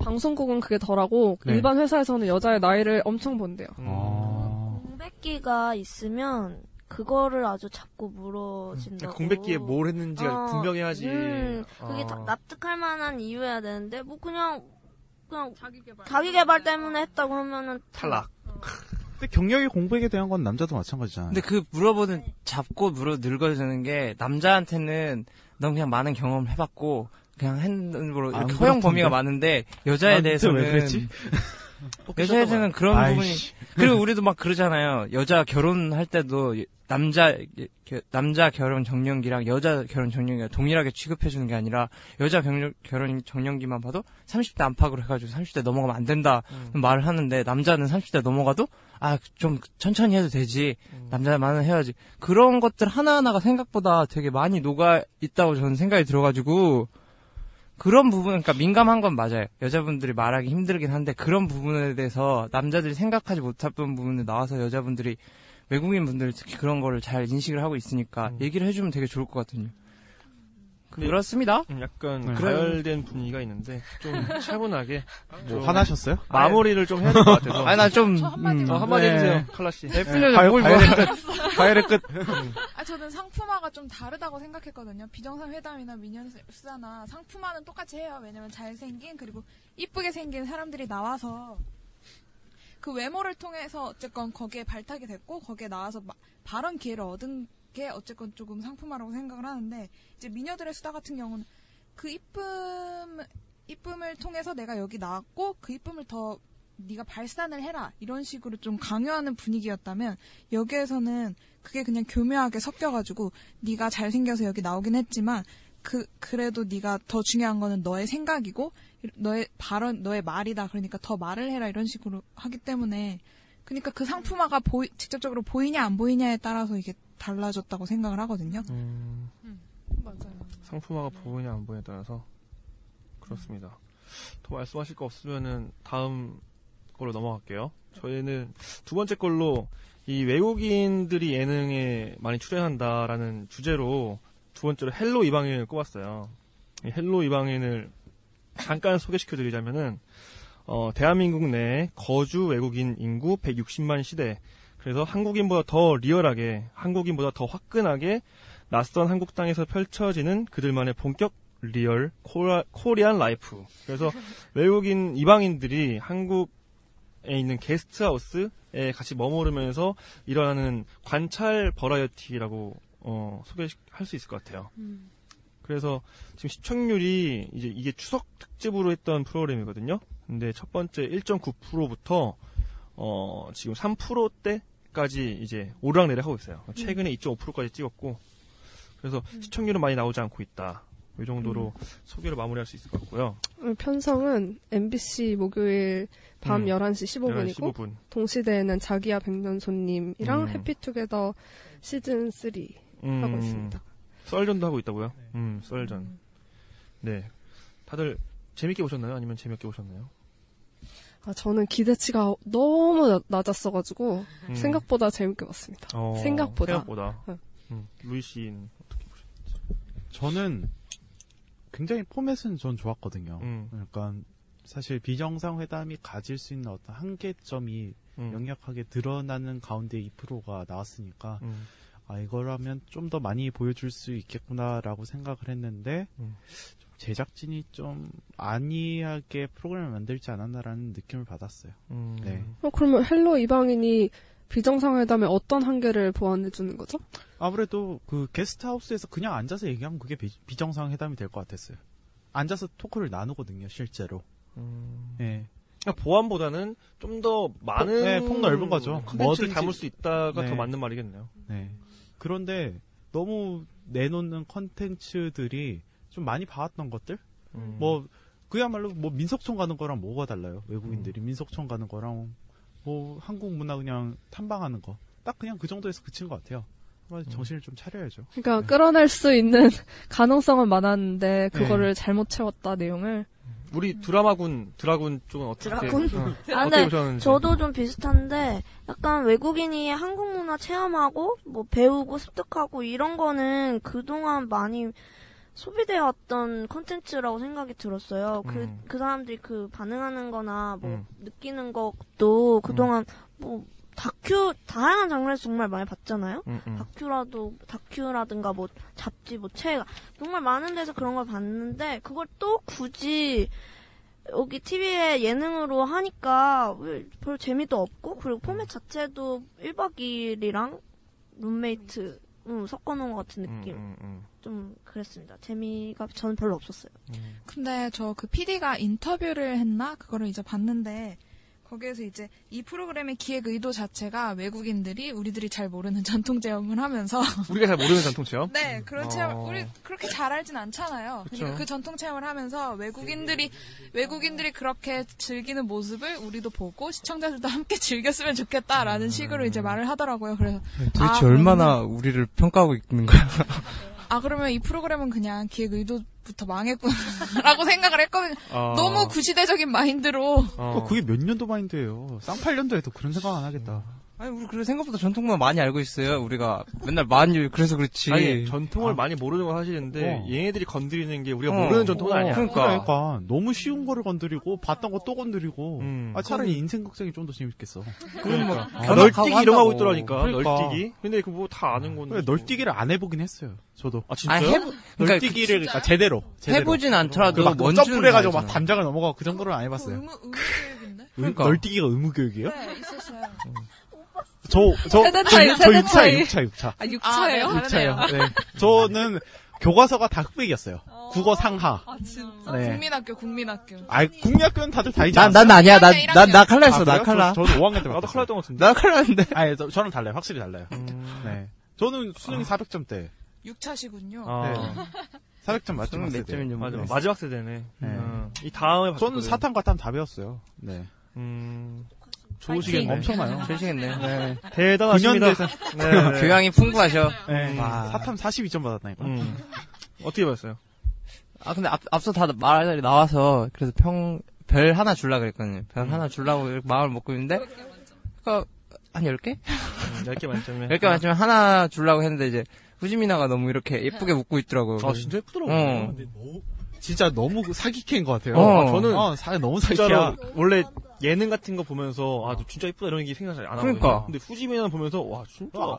방송국은 그게 덜하고, 네. 일반 회사에서는 여자의 나이를 엄청 본대요. 음. 아. 공백기가 있으면 그거를 아주 자꾸 물어진다고. 공백기에 뭘 했는지가 어, 분명해야지. 음, 그게 어. 다- 납득할 만한 이유여야 되는데 뭐 그냥 그냥 자기 개발, 때문에 했다 그러면은 탈락. 근데 경력이 공백에 대한 건 남자도 마찬가지잖아요. 근데 그 물어보는 잡고 물어 늙어지는 게 남자한테는 넌 그냥 많은 경험을 해봤고 그냥 핸드로 안 이렇게 허용? 범위가 많은데 여자에 대해서는 왜 그랬지? (laughs) 여자에 대해서는 그런 아이씨. 부분이 그리고 우리도 막 그러잖아요. 여자 결혼할 때도 남자 겨- 남자 결혼 정년기랑 여자 결혼 정년기가 동일하게 취급해 주는 게 아니라 여자 경력, 결혼 정년기만 봐도 30대 안팎으로 해가지고 30대 넘어가면 안 된다 음. 말을 하는데 남자는 30대 넘어가도 아 좀 천천히 해도 되지 음. 남자만은 해야지 그런 것들 하나 하나가 생각보다 되게 많이 녹아 있다고 저는 생각이 들어가지고 그런 부분, 그러니까 민감한 건 맞아요. 여자분들이 말하기 힘들긴 한데 그런 부분에 대해서 남자들이 생각하지 못했던 부분에 나와서 여자분들이 외국인 분들 특히 그런 거를 잘 인식을 하고 있으니까 음. 얘기를 해주면 되게 좋을 것 같거든요. 그렇습니다. 음, 약간 네. 가열된 분위기가 있는데 좀 (laughs) 차분하게 뭐좀 화나셨어요? 마무리를 좀 해야 될 것 같아서. 아니 나좀 저 한마디 어, 한마디 네. 해주세요, 칼라 씨. 애플려 뭘 가열의 뭐- 끝. 가열의 끝. (laughs) 아, 저는 상품화가 좀 다르다고 생각했거든요. 비정상 회담이나 미니언수다나 상품화는 똑같이 해요. 왜냐면 잘생긴 그리고 이쁘게 생긴 사람들이 나와서 그 외모를 통해서 어쨌건 거기에 발탁이 됐고 거기에 나와서 마- 발언 기회를 얻은 게 어쨌건 조금 상품화라고 생각을 하는데 이제 미녀들의 수다 같은 경우는 그 이쁨 이쁨을 통해서 내가 여기 나왔고 그 이쁨을 더 네가 발산을 해라. 이런 식으로 좀 강요하는 분위기였다면 여기에서는 그게 그냥 교묘하게 섞여가지고 네가 잘생겨서 여기 나오긴 했지만 그 그래도 네가 더 중요한 거는 너의 생각이고 너의 발언 너의 말이다. 그러니까 더 말을 해라. 이런 식으로 하기 때문에. 그러니까 그 상품화가 보이, 직접적으로 보이냐 안 보이냐에 따라서 이게 달라졌다고 생각을 하거든요. 음, 맞아요. 상품화가 보이냐 안 보이냐에 따라서 그렇습니다. 더 말씀하실 거 없으면은 다음 걸로 넘어갈게요. 저희는 두 번째 걸로 이 외국인들이 예능에 많이 출연한다라는 주제로 두 번째로 헬로 이방인을 꼽았어요. 이 헬로 이방인을 잠깐 소개시켜 드리자면은 어, 대한민국 내 거주 외국인 인구 160만 시대 그래서 한국인보다 더 리얼하게 한국인보다 더 화끈하게 낯선 한국 땅에서 펼쳐지는 그들만의 본격 리얼 코라, Korean life. 그래서 (laughs) 외국인 이방인들이 한국에 있는 게스트하우스에 같이 머무르면서 일어나는 관찰 버라이어티라고 어, 소개할 수 있을 것 같아요. 그래서 지금 시청률이 이제 이게 추석 특집으로 했던 프로그램이거든요. 근데 첫 번째 1.9%부터 어, 지금 3%대 까지 이제 오르락내리락 하고 있어요. 최근에 2.5%까지 찍었고 그래서 시청률은 많이 나오지 않고 있다. 이 정도로 소개를 마무리할 수 있을 것 같고요. 편성은 MBC 목요일 밤 음. 11시 11시 15분이고 15분. 동시대에는 자기야 백년손님이랑 음. 해피투게더 시즌 3 음, 하고 있습니다. 썰전도 하고 있다고요? 음, 썰전. 네. 다들 재밌게 보셨나요? 아니면 재미없게 보셨나요? 아, 저는 기대치가 너무 나- 낮았어가지고 음. 생각보다 재밌게 봤습니다. 어, 생각보다. 생각보다. 응. 음, 루이 씨는 어떻게 보셨나요? 저는 굉장히 포맷은 전 좋았거든요. 음. 그러니까 사실 비정상 회담이 가질 수 있는 어떤 한계점이 음. 명확하게 드러나는 가운데 2%가 나왔으니까 음. 아 이거라면 좀 더 많이 보여줄 수 있겠구나라고 생각을 했는데 음. 좀 제작진이 좀 안이하게 프로그램을 만들지 않았나라는 느낌을 받았어요. 음. 네. 어, 그러면 헬로 이방인이 비정상회담에 어떤 한계를 보완해 주는 거죠? 아무래도 그 게스트하우스에서 그냥 앉아서 얘기하면 그게 비, 정상 회담이 될 것 같았어요. 앉아서 토크를 나누거든요, 실제로. 음. 예. 그러니까 보안보다는 좀 더 많은 폭- 네, 폭 넓은 거죠. 컨텐츠를 담을 수 있다가 네. 더 맞는 말이겠네요. 네. 그런데 너무 내놓는 컨텐츠들이 좀 많이 봐왔던 것들? 음. 뭐, 그야말로 뭐 민속촌 가는 거랑 뭐가 달라요? 외국인들이 민속촌 가는 거랑 뭐 한국 문화 그냥 탐방하는 거. 딱 그냥 그 정도에서 그친 것 같아요. 정말 정신을 좀 차려야죠. 그러니까 끌어낼 수 있는 (laughs) 가능성은 많았는데 그거를 네. 잘못 채웠다 내용을. 우리 드라마군 드라군 쪽은 어떻게 드라군? 어, (laughs) 아, 어떻게 네. 보셨는지 저도 좀 비슷한데 약간 외국인이 한국 문화 체험하고 뭐 배우고 습득하고 이런 거는 그동안 많이 소비되어 왔던 컨텐츠라고 생각이 들었어요. 그, 음. 그 사람들이 그 반응하는 거나 뭐 음. 느끼는 것도 그동안 뭐 다큐, 다양한 장르에서 정말 많이 봤잖아요? 음, 음. 다큐라도, 다큐라든가 뭐 잡지, 뭐 책, 정말 많은 데서 그런 걸 봤는데 그걸 또 굳이 여기 TV에 예능으로 하니까 왜별 재미도 없고 그리고 포맷 자체도 1박 2일이랑 룸메이트 음, 섞어놓은 것 같은 느낌. 음, 음, 좀 그랬습니다. 재미가 저는 별로 없었어요. 음. 근데 저 그 PD가 인터뷰를 했나? 그거를 이제 봤는데 거기에서 이제 이 프로그램의 기획 의도 자체가 외국인들이 우리들이 잘 모르는 (laughs) 전통 체험을 하면서 우리가 잘 모르는 전통 체험? 네, 그런 체험 어. 우리 그렇게 잘 알진 않잖아요. 그쵸. 그러니까 그 전통 체험을 하면서 외국인들이 외국인들이 그렇게 즐기는 모습을 우리도 보고 시청자들도 (laughs) 함께 즐겼으면 좋겠다라는 식으로 이제 말을 하더라고요. 그래서 도대체 아, 얼마나 우리를 평가하고 있는 거야? 아 그러면 이 프로그램은 그냥 기획 의도 부터 망했구나라고 (laughs) 생각을 했거든요. 아. 너무 구시대적인 마인드로 어, 그게 몇 년도 마인드예요. 쌍팔년도에도 그런 생각 안 하겠다. 아니 우리 그래 생각보다 전통만 많이 알고 있어요. 우리가 맨날 많이 그래서 그렇지. 아니 전통을 아. 많이 모르는 건 사실인데 어. 얘네들이 건드리는 게 우리가 어. 모르는 전통은 아니야. 그러니까. 너무 쉬운 거를 건드리고 봤던 거 또 건드리고 음. 아 차라리 인생 극장이 좀 더 재밌겠어. 뭐 그러니까. 아, 널뛰기 이런 거 하고 있더라니까. 그러니까. 널뛰기. 근데 그거 다 아는 건데. 그래, 널뛰기를 안 해보긴 했어요. 저도. 아 진짜요? 아니, 해보- 그러니까 널뛰기를 그러니까 제대로, 제대로. 해보진 않더라도 그막 뭔지는 점프해가지고 막. 담장을 넘어가고 그 정도는 안 해봤어요. 의무 의무 교육인데. 의- 그러니까. 널뛰기가 의무 교육이에요? 네, 있었어요. 저, 저, 세대 저, 차이, 육- 저 세대 6차예요, 차이. 6차, 6차. 아, 6차예요? 아, 네, 다르네요. 6차요. 네. 저는 교과서가 다 흑백이었어요. 국어 상하. 아 진짜. 네. 국민학교 국민학교. 아, 국민학교는 다들 다이지 난, 난 아니야. 나, 나, 나 칼라였어. 나 칼라. 저, 는 5학년 때 나도. 칼라였던 것 같은데. 나 칼라인데. 아니, 저, 저는 달라요. 확실히 달라요. 음. 네. 저는 수능이 400점대. 6차시군요. 아. 네. 400점 맞죠? 저는 몇 점인지 맞아. 마지막 세대네. 네. 음. 이 다음에 저는 바꿨거든. 사탐 과 탐 다 배웠어요. 네. 음. 파이팅. 좋으시겠네. 엄청나요. 되시겠네요. 네. 대단하십니다. 근현대에서 네, 네. 교양이 풍부하셔. 네. 와. 사탐 42점 받았다니까. 음. 어떻게 봤어요? 아, 근데 앞, 앞서 다 말이 나와서, 그래서 평, 별 하나 줄라 그랬거든요. 별 음. 하나 줄라고 이렇게 마음을 먹고 있는데, 그니까, 한 10개? 음, 10개 만점에. 10개 만점에 하나 줄라고 했는데, 이제, 후지미나가 너무 이렇게 예쁘게 웃고 있더라고요. 아, 진짜 예쁘더라고요. 어. 근데 너무, 진짜 너무 사기캐인 것 같아요. 어. 아, 저는, 어, 사, 너무 사기캐야. 원래 예능 같은 거 보면서 아, 너 진짜 이쁘다 이런 얘기 생각 잘 안 하거든요. 그러니까. 근데 후지미는 보면서 와, 진짜 아,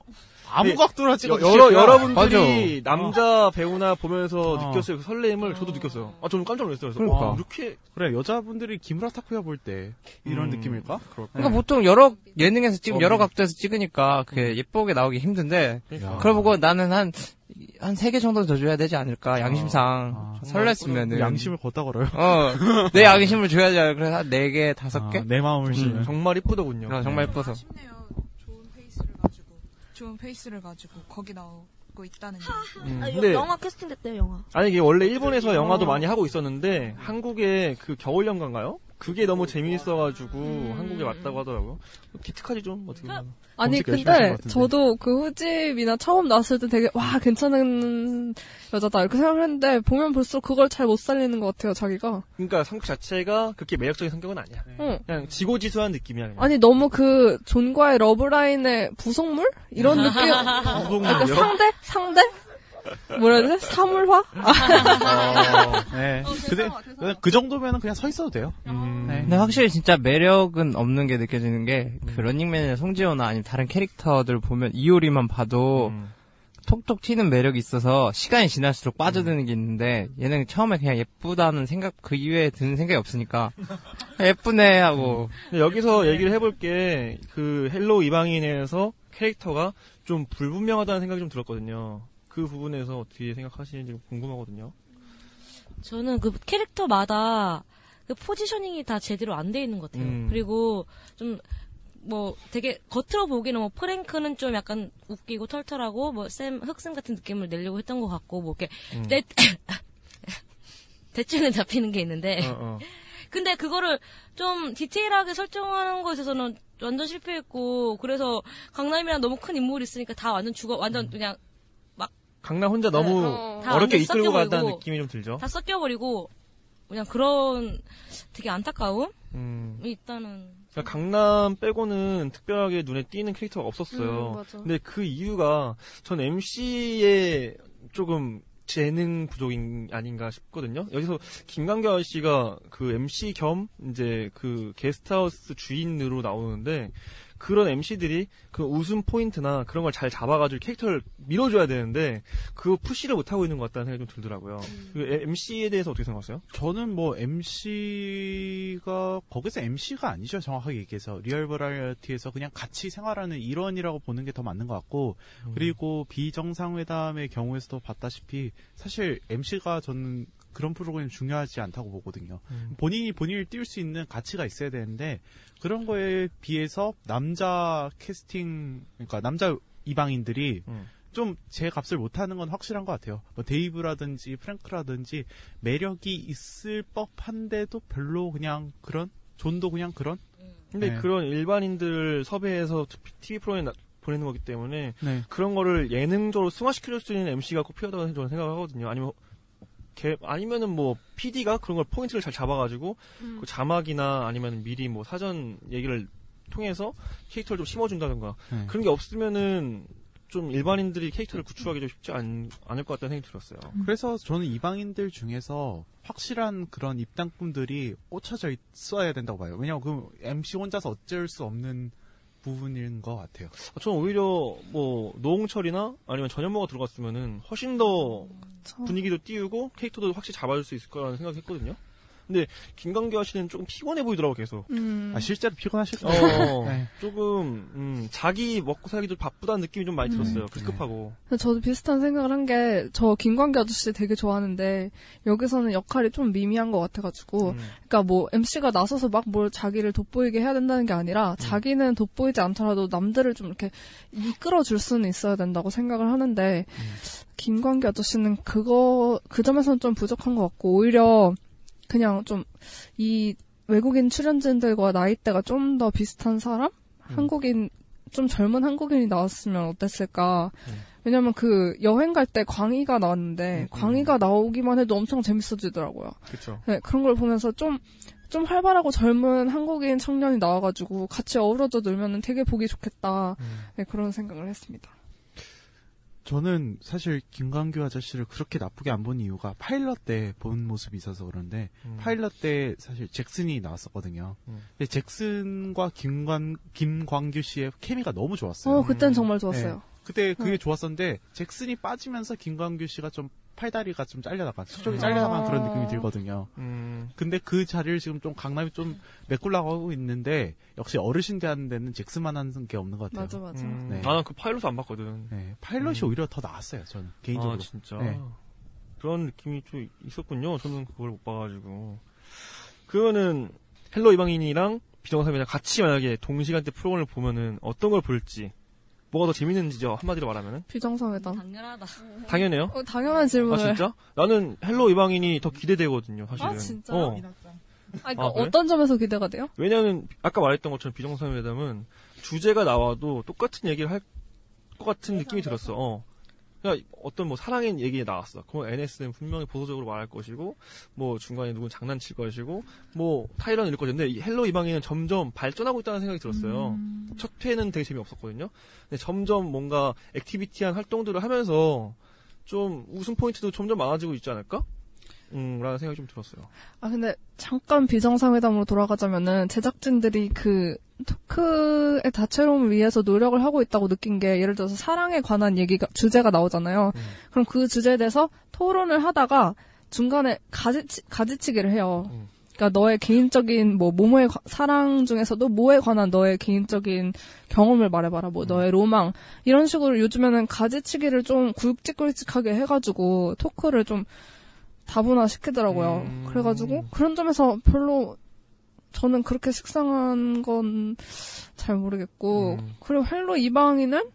아무 네. 각도나 찍어 여- 여러 여러분들이 맞아. 남자 배우나 보면서 어. 느꼈어요. 그 설렘을 저도 느꼈어요. 아, 저는 깜짝 놀랐어요. 그래서 그러니까. 와, 이렇게 그래, 여자분들이 기무라 타쿠야 볼 때, 이런 음. 느낌일까? 그러니까 보통 여러, 예능에서 찍으면 어, 여러 네. 각도에서 찍으니까, 그게 예쁘게 나오기 힘든데, 그러니까. 그걸 보고 나는 한, 한 세 개 정도 더 줘야 되지 않을까, 양심상. 아. 설렜으면은. 양심을 걷다 걸어요. 어, (laughs) 내 양심을 줘야지. 그래서 한 네 개, 다섯 개? 아, 내 마음을 실은. 음, 정말 이쁘더군요. 아, 정말 예뻐서. 아쉽네요. 좋은 페이스를 가지고 좋은 페이스를 가지고 거기 나오 고 있다는 게. 음, 아, 여- 근데 영화 캐스팅 됐대요, 영화. 아니 이게 원래 일본에서 영화도 많이 하고 있었는데 한국에 그 겨울 연가인가요? 그게 너무 재미있어가지고 한국에 왔다고 하더라고요. 기특하지 좀 어떻게 보면. 아니 근데. 저도 그 후집이나 처음 나왔을 때 되게 와 괜찮은 여자다 이렇게 생각을 했는데 보면 볼수록 그걸 잘 못 살리는 것 같아요 자기가. 그러니까 성격 자체가 그렇게 매력적인 성격은 아니야. 응. 그냥 지고지수한 느낌이야. 그냥. 아니 너무 그 존과의 러브라인의 부속물 이런 느낌. (laughs) 약간 상대 상대 뭐라 해야 되지 사물화? 어. 네. 근데 그냥 그 정도면은 그냥 서 있어도 돼요. 음. 네. 근데 확실히 진짜 매력은 없는 게 느껴지는 게 그 런닝맨의 송지효나 아니면 다른 캐릭터들 보면 이효리만 봐도 음. 톡톡 튀는 매력이 있어서 시간이 지날수록 빠져드는 게 있는데 얘는 처음에 그냥 예쁘다는 생각 그 이외에 드는 생각이 없으니까 예쁘네 하고 근데 여기서 얘기를 해볼 게 그 헬로 이방인에서 캐릭터가 좀 불분명하다는 생각이 좀 들었거든요. 그 부분에서 어떻게 생각하시는지 궁금하거든요. 저는 그 캐릭터마다 그 포지셔닝이 다 제대로 안 돼 있는 것 같아요. 음. 그리고 좀 뭐 되게 겉으로 보기에는 뭐 프랭크는 좀 약간 웃기고 털털하고 뭐쌤 흑쌤 같은 느낌을 내려고 했던 것 같고 뭐 이렇게 음. 대, (laughs) 대충은 잡히는 게 있는데 어, 어. (laughs) 근데 그거를 좀 디테일하게 설정하는 거에 있어서는 완전 실패했고 그래서 강남이랑 너무 큰 인물이 있으니까 다 완전 죽어 완전 그냥 강남 혼자 너무 네. 다 어렵게 완전 이끌고 간다는 느낌이 좀 들죠. 다 섞여버리고 그냥 그런 되게 안타까움이 음. 있다는 그러니까 강남 빼고는 특별하게 눈에 띄는 캐릭터가 없었어요. 음. 근데 그 이유가 전 MC의 조금 재능 부족인 아닌가 싶거든요. 여기서 김강겨 씨가 그 MC 겸 이제 그 게스트하우스 주인으로 나오는데 그런 MC들이 그 웃음 포인트나 그런 걸 잘 잡아가지고 캐릭터를 밀어줘야 되는데 그거 push를 못 하고 있는 것 같다는 생각이 좀 들더라고요. 그 MC에 대해서 어떻게 생각하세요? 저는 뭐 MC가 거기서 MC가 아니죠 정확하게 얘기해서 리얼 버라이어티에서 그냥 같이 생활하는 일원이라고 보는 게 더 맞는 것 같고 그리고 비정상회담의 경우에서도 봤다시피 사실 MC가 저는 그런 프로그램 중요하지 않다고 보거든요. 음. 본인이 본인을 띄울 수 있는 가치가 있어야 되는데 그런 거에 비해서 남자 캐스팅 그러니까 남자 이방인들이 음. 좀 제 값을 못하는 건 확실한 것 같아요. 뭐 데이브라든지 프랭크라든지 매력이 있을 법한데도 별로 그냥 그런 존도 그냥 그런. 근데 네. 그런 일반인들 섭외해서 TV 프로그램에 나- 보내는 거기 때문에 네. 그런 거를 예능적으로 승화시켜줄 수 있는 MC가 꼭 필요하다고 저는 생각하거든요. 아니면 개- 아니면은 뭐 PD가 그런 걸 포인트를 잘 잡아가지고 음. 그 자막이나 아니면 미리 뭐 사전 얘기를 통해서 캐릭터를 좀 심어준다든가 네. 그런 게 없으면은 좀 일반인들이 캐릭터를 구축하기 좀 쉽지 않, 않을 것 같다는 생각이 들었어요. 그래서 저는 이방인들 중에서 확실한 그런 입당꾼들이 꽂혀져 있어야 된다고 봐요. 왜냐면 그 MC 혼자서 어쩔 수 없는 부분인 것 같아요. 아, 저는 오히려 뭐 노홍철이나 아니면 전현무가 들어갔으면은 훨씬 더 분위기도 띄우고 캐릭터도 확실히 잡아줄 수 있을 거라는 생각했거든요. 근데 김강규아 씨는 조금 피곤해 보이더라고 계속. 음. 아, 실제로 피곤하실 어, 거예요. (laughs) 네. 조금 음, 자기 먹고 살기도 바쁘다는 느낌이 좀 많이 들었어요. 급급하고. 근데 저도 비슷한 생각을 한 게 저 김광기 아저씨 되게 좋아하는데 여기서는 역할이 좀 미미한 것 같아가지고 음. 그러니까 뭐 MC가 나서서 막 뭘 자기를 돋보이게 해야 된다는 게 아니라 자기는 돋보이지 않더라도 남들을 좀 이렇게 이끌어 줄 수는 있어야 된다고 생각을 하는데 김광기 아저씨는 그거 그 점에서는 좀 부족한 것 같고 오히려 그냥 좀 이 외국인 출연진들과 나이대가 좀 더 비슷한 사람 한국인 좀 젊은 한국인이 나왔으면 어땠을까 왜냐면 그 여행 갈 때 광희가 나왔는데 광희가 나오기만 해도 엄청 재밌어지더라고요. 그쵸. 네, 그런 걸 보면서 좀, 좀 활발하고 젊은 한국인 청년이 나와가지고 같이 어우러져 놀면은 되게 보기 좋겠다. 네, 그런 생각을 했습니다. 저는 사실 김광규 아저씨를 그렇게 나쁘게 안 본 이유가 파일럿 때 본 모습이 있어서 그런데 음. 파일럿 때 사실 잭슨이 나왔었거든요. 근데 잭슨과 김광 김광규 씨의 케미가 너무 좋았어요. 어, 그땐 정말 좋았어요. 네. 그때 그게 네. 좋았었는데 잭슨이 빠지면서 김광규 씨가 좀 팔다리가 좀 잘려나간 수족이 음. 잘려나간 아. 그런 느낌이 들거든요. 음. 근데 그 자리를 지금 좀 강남이 좀 메꿀라고 있는데 역시 어르신 대하는 데는 잭슨만 하는 게 없는 것 같아요. 맞아, 맞아. 음. 네. 아, 난 그 파일럿 안 봤거든. 네, 파일럿이 음. 오히려 더 나았어요. 저는 개인적으로. 아, 진짜. 네. 그런 느낌이 좀 있었군요. 저는 그걸 못 봐가지고. 그러면은 헬로 이방인이랑 비정상이랑 같이 만약에 동시간대 프로그램을 보면은 어떤 걸 볼지 뭐가 더 재밌는지 좀 한마디로 말하면은 비정상회담. 당연하다. 당연해요. 어, 당연한 질문을. 아 진짜? 나는 헬로 이방인이 더 기대되거든요 사실은. 아, 진짜요? 어. 아니, 그러니까 아, 그래? 어떤 점에서 기대가 돼요? 왜냐하면 아까 말했던 것처럼 비정상회담은 주제가 나와도 똑같은 얘기를 할 것 같은 느낌이 들었어. 어. 그러니까 어떤 뭐 사랑의 얘기 나왔어. 그럼 에네스는 분명히 보수적으로 말할 것이고, 뭐 중간에 누군 장난칠 것이고, 뭐 타일런 이럴 것인데 이 헬로 이방인은 점점 발전하고 있다는 생각이 들었어요. 첫 회는 되게 재미없었거든요. 근데 점점 뭔가 activity한 활동들을 하면서 좀 웃음 포인트도 점점 많아지고 있지 않을까? 음, 라는 생각이 좀 들었어요. 아, 근데 잠깐 비정상회담으로 돌아가자면은 제작진들이 그 토크의 다채로움을 위해서 노력을 하고 있다고 느낀 게 예를 들어서 사랑에 관한 얘기가, 주제가 나오잖아요. 그럼 그 주제에 대해서 토론을 하다가 중간에 가지치, 가지치기를 해요. 그러니까 너의 개인적인 뭐 모모의 과- 사랑 중에서도 뭐에 관한 너의 개인적인 경험을 말해봐라. 뭐 너의 로망 이런 식으로 요즘에는 가지치기를 좀 굵직굵직하게 해가지고 토크를 좀 다변화 시키더라고요. 그래가지고 그런 점에서 별로 저는 그렇게 식상한 건 잘 모르겠고 그리고 헬로 이방인은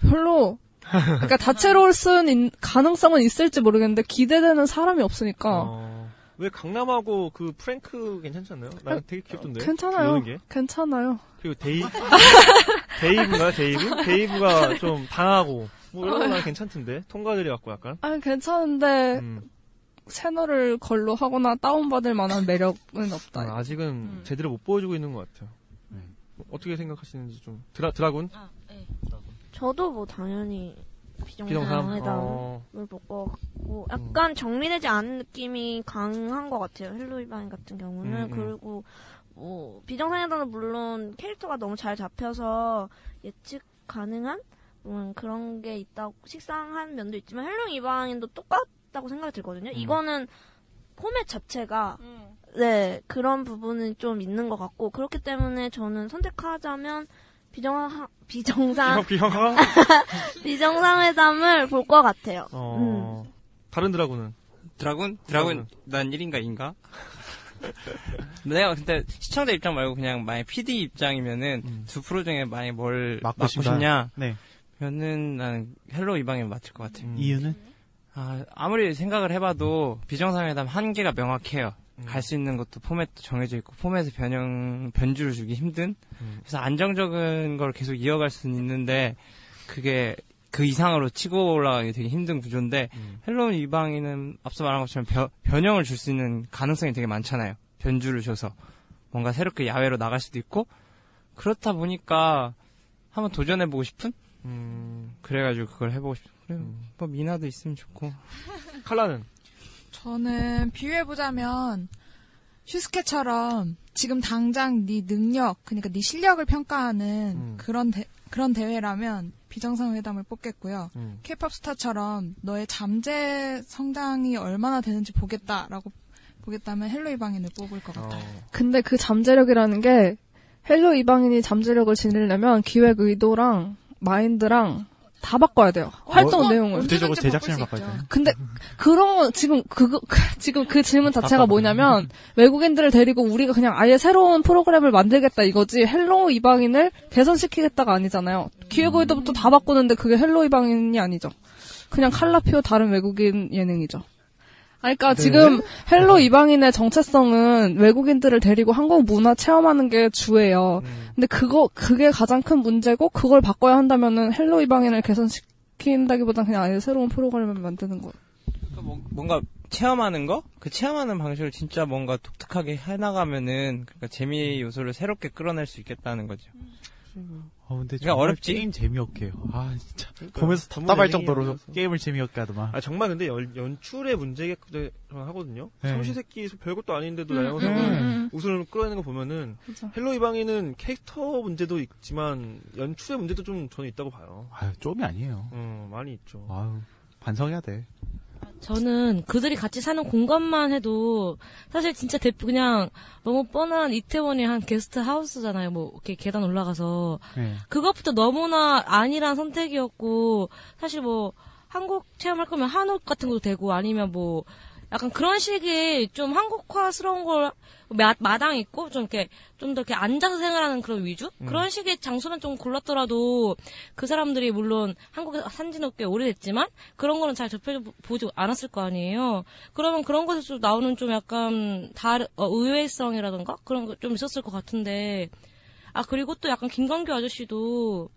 별로 그러니까 (laughs) 다채로울 수는 가능성은 있을지 모르겠는데 기대되는 사람이 없으니까 어, 왜 강남하고 그 프랭크 괜찮지 않나요? 나는 되게 귀엽던데. 괜찮아요. 괜찮아요. 그리고 데이 (laughs) 데이브인가요? 데이브? 데이브가 좀 당하고 뭐 이런 거 나는 괜찮던데. 통과들이 갖고 약간. 아 괜찮은데 음. 채널을 걸로 하거나 다운받을 만한 매력은 없다. 아, 아직은 음. 제대로 못 보여주고 있는 것 같아요. 어떻게 생각하시는지 좀 드라 드라군? 저도 뭐 당연히 비정상? 비정상회담을 어. 볼것 같고 약간 정리되지 않은 느낌이 강한 것 같아요. 헬로이바인 같은 경우는 음, 음. 그리고 뭐 비정상회담은 물론 캐릭터가 너무 잘 잡혀서 예측 가능한 음, 그런 게 있다고 식상한 면도 있지만 헬로이바인도 똑같 다고 생각이 들거든요. 이거는 포맷 자체가 네 그런 부분은 좀 있는 것 같고 그렇기 때문에 저는 선택하자면 비정 비정상 (laughs) 비정상? 비정상 회담을 볼 것 같아요. 어. 다른 드라군은? 드라군? 드라군 난 1인가 2인가? (laughs) 내가 근데 시청자 입장 말고 그냥 만약 PD 입장이면은 두 프로 중에 만약 뭘 맡고. 싶냐? 네. 면은 나는 헬로 이방인 맡을 것 같아요. 이유는? 아, 아무리 생각을 해봐도 비정상회담 한계가 명확해요. 갈수 있는 것도 포맷도 정해져 있고 포맷에 변형 변주를 주기 힘든. 그래서 안정적인 걸 계속 이어갈 수는 있는데 그게 그 이상으로 치고 올라가기 되게 힘든 구조인데 헬로 이방인은 앞서 말한 것처럼 변, 변형을 줄 수 있는 가능성이 되게 많잖아요. 변주를 줘서 뭔가 새롭게 야외로 나갈 수도 있고 그렇다 보니까 한번 도전해보고 싶은? 그래가지고 그걸 해보고 싶어. 그래, 뭐 미나도 있으면 좋고. (laughs) 칼라는? 저는 비유해보자면 슈스케처럼 지금 당장 네 능력, 그러니까 네 실력을 평가하는 그런 대, 그런 대회라면 비정상회담을 뽑겠고요. 음. 케이팝 스타처럼 너의 잠재 성장이 얼마나 되는지 보겠다라고 보겠다면 헬로 이방인을 뽑을 것 같아요. 근데 그 잠재력이라는 게 헬로 이방인이 잠재력을 지니려면 기획 의도랑 마인드랑 다 바꿔야 돼요. 활동 어, 내용을. 구체적으로 제작진을 바꿔야 돼요. 근데 그런 건 지금 그거 (laughs) 지금 그 질문 자체가 뭐냐면 외국인들을 데리고 우리가 그냥 아예 새로운 프로그램을 만들겠다 이거지 헬로 이방인을 개선시키겠다가 아니잖아요. 기획 의도부터 다 바꾸는데 그게 헬로 이방인이 아니죠. 그냥 칼라피오 다른 외국인 예능이죠. 아니, 그러니까 네. 지금 헬로 이방인의 정체성은 외국인들을 데리고 한국 문화 체험하는 게 주예요. 근데 그거 그게 가장 큰 문제고 그걸 바꿔야 한다면은 헬로 이방인을 개선시킨다기보단 그냥 아예 새로운 프로그램을 만드는 거. 뭔가 체험하는 거? 그 체험하는 방식을 진짜 뭔가 독특하게 해나가면은 그러니까 재미 요소를 새롭게 끌어낼 수 있겠다는 거죠. 어, 근데 그러니까 정말 어렵지? 게임 재미없게 해요. 아, 진짜. 그러니까요. 보면서 답답할 정도로 아니라서. 게임을 재미없게 하더만. 아 정말 근데 연, 연출의 문제겠거든 하거든요. 네. 삼시세끼 별것도 아닌데도 음, 나영석은 음, 음. 웃음을 끌어내는 거 보면은 그죠. 헬로 이방인은 캐릭터 문제도 있지만 연출의 문제도 좀 저는 있다고 봐요. 아유, 좀이 아니에요. 음, 많이 있죠. 아유, 반성해야 돼. 저는 그들이 같이 사는 공간만 해도 사실 진짜 대 그냥 너무 뻔한 이태원이 한 게스트 하우스잖아요. 뭐 이렇게 계단 올라가서 네. 그것부터 너무나 아니란 선택이었고 사실 뭐 한국 체험할 거면 한옥 같은 것도 되고 아니면 뭐 약간 그런 식의 좀 한국화스러운 걸 마, 마당 있고 좀 이렇게 좀 더 이렇게 앉아서 생활하는 그런 위주 음. 그런 식의 장소만 좀 골랐더라도 그 사람들이 물론 한국에 산지 는 꽤 오래됐지만 그런 거는 잘 접해보지 않았을 거 아니에요. 그러면 그런 곳에서 좀 나오는 좀 약간 다른 어, 의외성이라던가 그런 거 좀 있었을 것 같은데 아 그리고 또 약간 김광규 아저씨도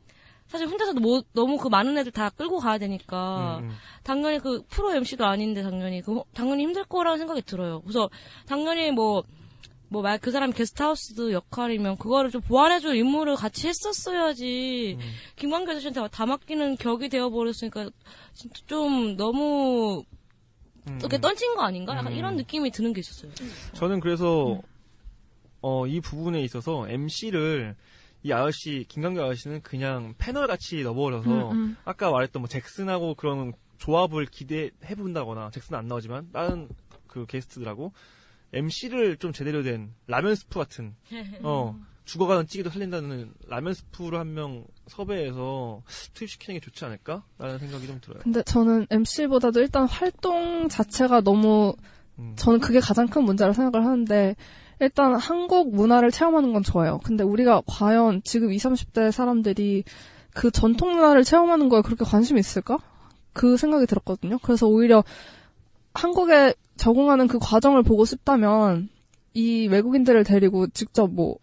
사실 혼자서도 뭐, 너무 그 많은 애들 다 끌고 가야 되니까 음, 음. 당연히 그 프로 MC도 아닌데 당연히 그 당연히 힘들 거라는 생각이 들어요. 그래서 당연히 뭐뭐말그 사람 게스트하우스 역할이면 그거를 좀 보완해줄 임무를 같이 했었어야지 김광규 아저씨한테 다 맡기는 격이 되어버렸으니까 진짜 좀 너무 이렇게 던진 거 아닌가? 약간 음. 이런 느낌이 드는 게 있었어요. 저는 그래서 어, 이 부분에 있어서 MC를 이 아저씨 김강규 아저씨는 그냥 패널 같이 넣어버려서 음, 음. 아까 말했던 뭐 잭슨하고 그런 조합을 기대해 본다거나 잭슨 안 나오지만 다른 그 게스트들하고 MC를 좀 제대로 된 라면 스프 같은 (laughs) 어 죽어가는 찌개도 살린다는 라면 스프를 한 명 섭외해서 투입시키는 게 좋지 않을까라는 생각이 좀 들어요. 근데 저는 MC보다도 일단 활동 자체가 너무 음. 저는 그게 가장 큰 문제라고 생각을 하는데 일단 한국 문화를 체험하는 건 좋아요. 근데 우리가 과연 지금 20, 30대 사람들이 그 전통 문화를 체험하는 거에 그렇게 관심이 있을까? 그 생각이 들었거든요. 그래서 오히려 한국에 적응하는 그 과정을 보고 싶다면 이 외국인들을 데리고 직접 뭐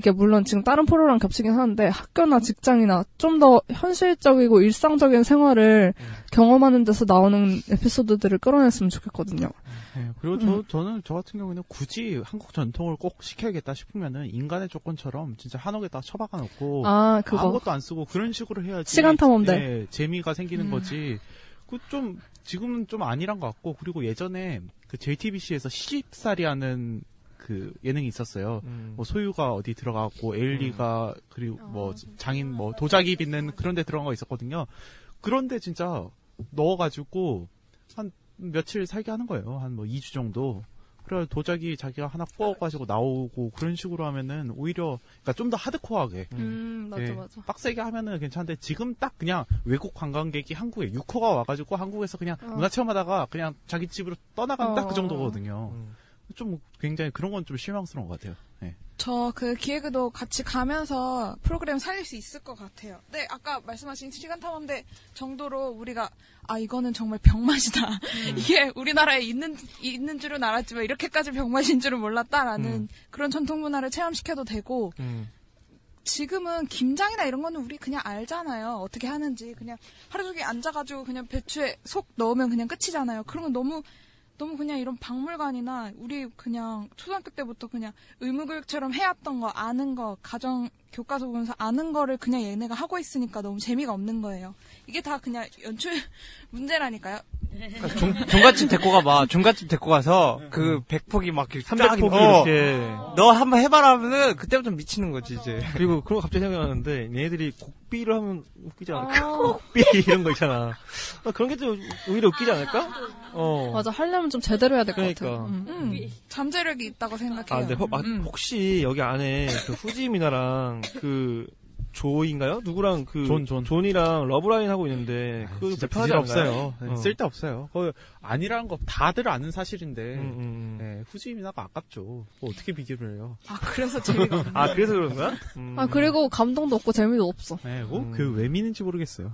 이게 물론 지금 다른 프로랑 겹치긴 하는데 학교나 직장이나 좀 더 현실적이고 일상적인 생활을 경험하는 데서 나오는 에피소드들을 끌어냈으면 좋겠거든요. 네, 그리고 저, 저는 저 같은 경우에는 굳이 한국 전통을 꼭 시켜야겠다 싶으면은 인간의 조건처럼 진짜 한옥에다 처박아 놓고 아, 그거. 아무것도 안 쓰고 그런 식으로 해야지 시간 탐험대. 네, 재미가 생기는 음. 거지. 그 좀 지금은 좀 아니란 것 같고 그리고 예전에 그 JTBC에서 시집살이 하는 그 예능이 있었어요. 음. 뭐 소유가 어디 들어가고 에일리가 그리고 뭐 장인 뭐 도자기 빚는 그런 데 들어간 거 있었거든요. 그런데 진짜 넣어가지고 한 며칠 살게 하는 거예요. 한 뭐 2주 정도. 그래 도자기 자기가 하나 구워가지고 나오고 그런 식으로 하면은 오히려 그러니까 좀 더 하드코어하게 음, 맞아, 예, 맞아. 빡세게 하면은 괜찮은데 지금 딱 그냥 외국 관광객이 한국에 6호가 와가지고 한국에서 그냥 어. 문화체험하다가 그냥 자기 집으로 떠나가는 딱 어. 그 정도거든요. 음. 좀 굉장히 그런 건 좀 실망스러운 것 같아요. 예. 저그 기획도 같이 가면서 프로그램 살릴 수 있을 것 같아요. 네, 아까 말씀하신 시간 탐험대 정도로 우리가 아 이거는 정말 병맛이다. (laughs) 이게 우리나라에 있는 있는 줄은 알았지만 이렇게까지 병맛인 줄은 몰랐다라는 음. 그런 전통 문화를 체험시켜도 되고 음. 지금은 김장이나 이런 거는 우리 그냥 알잖아요. 어떻게 하는지 그냥 하루 종일 앉아가지고 그냥 배추에 속 넣으면 그냥 끝이잖아요. 그런 건 너무 너무 그냥 이런 박물관이나 우리 그냥 초등학교 때부터 그냥 의무교육처럼 해왔던 거 아는 거 가정 교과서 보면서 아는 거를 그냥 얘네가 하고 있으니까 너무 재미가 없는 거예요. 이게 다 그냥 연출 (laughs) 문제라니까요. 그러니까 종, 종갓집 데리고 가봐. 종갓집 데리고 가서 그 백폭이 막 이렇게 300폭이 쫙, 어, 이렇게. 너 한번 해봐라 하면은 그때부터 미치는 거지 이제. 그리고 그런 거 갑자기 생각나는데 얘네들이 곡비를 하면 웃기지 않을까? 곡비 이런 거 있잖아. 아, 그런 게 좀 오히려 웃기지 않을까? 어. 맞아, 하려면 좀 제대로 해야 될것 그러니까. 같아요. 음. 음, 잠재력이 있다고 생각해요. 아, 근데 혹- 아, 음. 혹시 여기 안에 그 후지 미나랑 그 조인가요? 누구랑 그 존, 존. 존이랑 러브라인 하고 있는데 그 진짜 불편하지 부질 않나요? 없어요. 네, 어. 쓸데 없어요. 그 아니라는 거 다들 아는 사실인데 음, 음, 음. 네, 후지 미나가 아깝죠. 뭐 어떻게 비교를 해요? 아 그래서 재미가 (laughs) 아 그래서 그런 거야? 음. 아, 그리고 감동도 없고 재미도 없어. 네, 뭐 음. 그 왜 미는지 모르겠어요.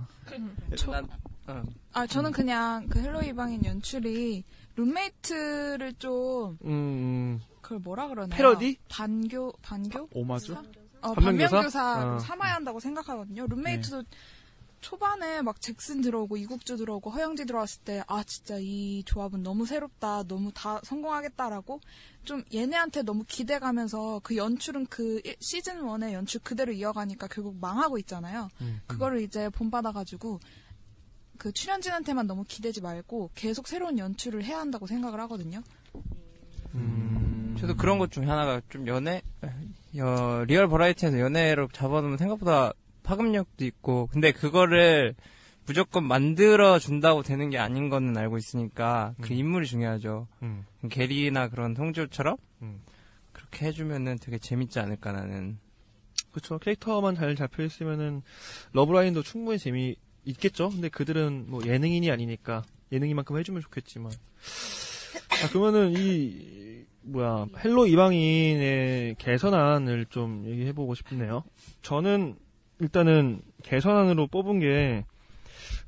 난, 어. 아 저는 그냥 그 헬로 이방인 연출이 룸메이트를 좀 음, 음. 그걸 뭐라 그러나요? 패러디? 반교 반교? 오마주? 어, 반면교사? 어. 삼아야 한다고 생각하거든요. 룸메이트도 초반에 막 잭슨 들어오고 이국주 들어오고 허영지 들어왔을 때 아 진짜 이 조합은 너무 새롭다 너무 다 성공하겠다라고 좀 얘네한테 너무 기대가면서 그 연출은 그 일- 시즌 1의 연출 그대로 이어가니까 결국 망하고 있잖아요. 음, 그거를 이제 본받아가지고 그 출연진한테만 너무 기대지 말고 계속 새로운 연출을 해야 한다고 생각을 하거든요. 저도 그런 것 중에 하나가 좀 연애, 여, 리얼 버라이어티에서 연애로 잡아놓으면 생각보다 파급력도 있고, 근데 그거를 무조건 만들어 준다고 되는 게 아닌 거는 알고 있으니까 그 인물이 중요하죠. 음. 게리나 그런 홍조처럼 음. 그렇게 해주면은 되게 재밌지 않을까 나는. 그쵸. 캐릭터만 잘 잡혀 있으면은 러브라인도 충분히 재미 있겠죠. 근데 그들은 뭐 예능인이 아니니까 예능인만큼 해주면 좋겠지만 아, 그러면은 이 뭐야 헬로 이방인의 개선안을 좀 얘기해보고 싶네요. 저는 일단은 개선안으로 뽑은 게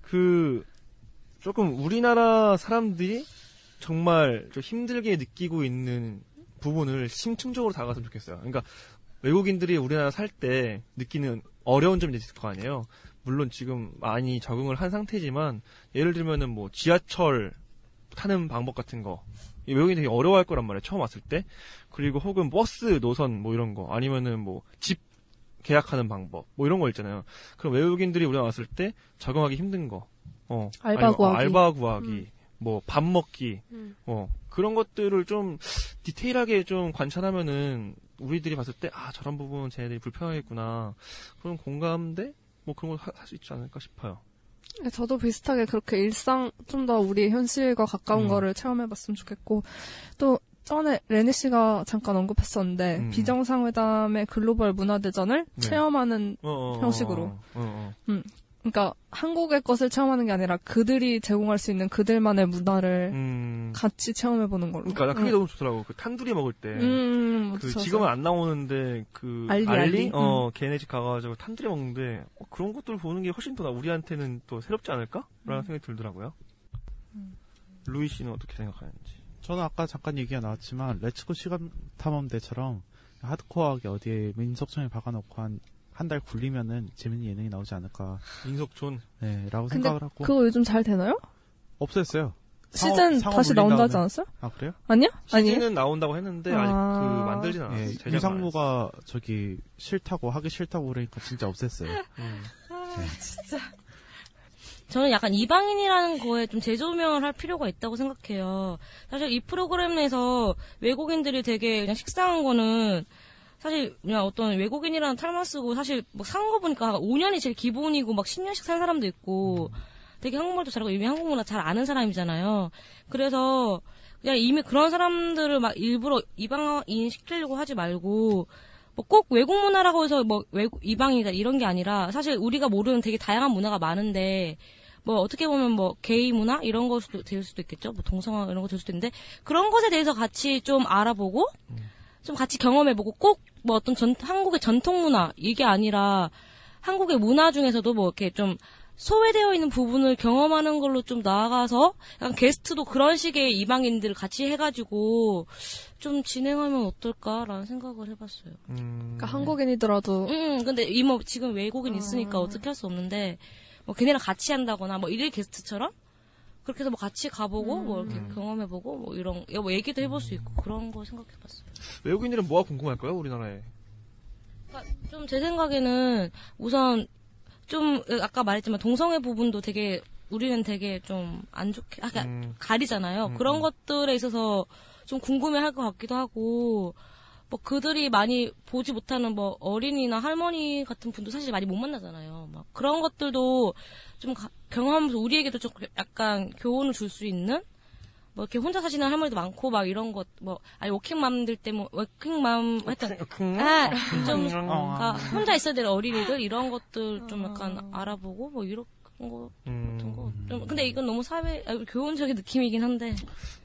그 조금 우리나라 사람들이 정말 좀 힘들게 느끼고 있는 부분을 심층적으로 다가갔으면 좋겠어요. 그러니까 외국인들이 우리나라 살 때 느끼는 어려운 점이 있을 거 아니에요. 물론 지금 많이 적응을 한 상태지만 예를 들면은 뭐 지하철 타는 방법 같은 거이 외국인이 되게 어려워할 거란 말이에요. 처음 왔을 때. 그리고 혹은 버스 노선 뭐 이런 거 아니면은 뭐 집 계약하는 방법 뭐 이런 거 있잖아요. 그럼 외국인들이 우리나라 왔을 때 적응하기 힘든 거. 어. 알바 아니면 구하기. 알바 구하기. 음. 뭐밥 먹기. 음. 어. 그런 것들을 좀 디테일하게 좀 관찰하면은 우리들이 봤을 때 아 저런 부분 쟤네들이 불편하겠구나. 그런 공감대 뭐 그런 걸 할 수 있지 않을까 싶어요. 네, 저도 비슷하게 그렇게 일상 좀 더 우리 현실과 가까운 음. 거를 체험해봤으면 좋겠고 또 전에 레니 씨가 잠깐 언급했었는데 음. 비정상회담의 글로벌 문화 대전을 네. 체험하는 어, 어, 어, 형식으로. 어, 어. 음, 그러니까 한국의 것을 체험하는 게 아니라 그들이 제공할 수 있는 그들만의 문화를 음. 같이 체험해 보는 걸로. 그러니까 나 그게 음. 너무 좋더라고. 그 탄두리 먹을 때. 음, 그 그쵸, 지금은 그쵸. 안 나오는데 그 알리, 알리, 알리? 어 음. 걔네 집 가가지고 탄두리 먹는데 어, 그런 것들 보는 게 훨씬 더 나- 우리한테는 또 새롭지 않을까? 라는 음. 생각이 들더라고요. 루이 씨는 어떻게 생각하는지. 저는 아까 잠깐 얘기가 나왔지만 레츠고 시간 탐험대처럼 하드코어하게 어디에 민속촌에 박아놓고 한 한 달 굴리면은 재밌는 예능이 나오지 않을까. 민속촌. 네 라고 근데 생각을 하고 그거 요즘 잘 되나요? 없앴어요. 시즌 상어 다시 나온다 하지. 않았어요? 아 그래요? 아니야? 아니에요? 시즌은 나온다고 했는데 아직 아. 그 만들진 않았어요. 예, 유상무가 저기 싫다고 하기 싫다고 그러니까 진짜 없앴어요. 음. (laughs) 진짜. 저는 약간 이방인이라는 거에 좀 재조명을 할 필요가 있다고 생각해요. 사실 이 프로그램 내에서 외국인들이 되게 그냥 식상한 거는 사실 그냥 어떤 외국인이라는 탈만 쓰고 사실 뭐 사는 거 보니까 5년이 제일 기본이고 막 10년씩 산 사람도 있고 되게 한국말도 잘하고 이미 한국 문화 잘 아는 사람이잖아요. 그래서 그냥 이미 그런 사람들을 막 일부러 이방인 시키려고 하지 말고 뭐 꼭 외국 문화라고 해서 뭐 외국 이방이다 이런 게 아니라 사실 우리가 모르는 되게 다양한 문화가 많은데 뭐 어떻게 보면 뭐 게이 문화 이런 거 수도 될 수도 있겠죠. 뭐 동성화 이런 거 될 수도 있는데 그런 것에 대해서 같이 좀 알아보고 좀 같이 경험해보고 꼭 뭐 어떤 전 한국의 전통 문화 이게 아니라 한국의 문화 중에서도 뭐 이렇게 좀 소외되어 있는 부분을 경험하는 걸로 좀 나아가서 약간 게스트도 그런 식의 이방인들 같이 해가지고 좀 진행하면 어떨까라는 생각을 해봤어요. 그러니까 한국인이더라도. 응, 근데 이모 지금 외국인 있으니까 어떻게 할 수 없는데 뭐 걔네랑 같이 한다거나 뭐 일일 게스트처럼 그렇게 해서 뭐 같이 가보고 뭐 이렇게 경험해보고 뭐 이런 뭐 얘기도 해볼 수 있고 그런 거 생각해봤어요. 외국인들은 뭐가 궁금할까요? 우리나라에. 좀제 생각에는 우선 좀 아까 말했지만 동성애 부분도 되게 우리는 되게 좀 안 좋게 아, 그러니까 음. 가리잖아요. 음, 그런 음. 것들에 있어서 좀 궁금해할 것 같기도 하고 뭐 그들이 많이 보지 못하는 뭐 어린이나 할머니 같은 분도 사실 많이 못 만나잖아요. 막 그런 것들도 좀 가- 경험하면서 우리에게도 좀 약간 교훈을 줄 수 있는? 뭐 이렇게 혼자 사시는 할머니도 많고 막 이런 것 뭐 아니 워킹맘들 때문에 워킹맘 하여튼 아, 좀 그러니까 혼자 있어야 될 어린이들 이런 것들 좀 약간 알아보고 뭐 이런 거 같은 거. 좀 근데 이건 너무 사회 아, 교훈적인 느낌이긴 한데.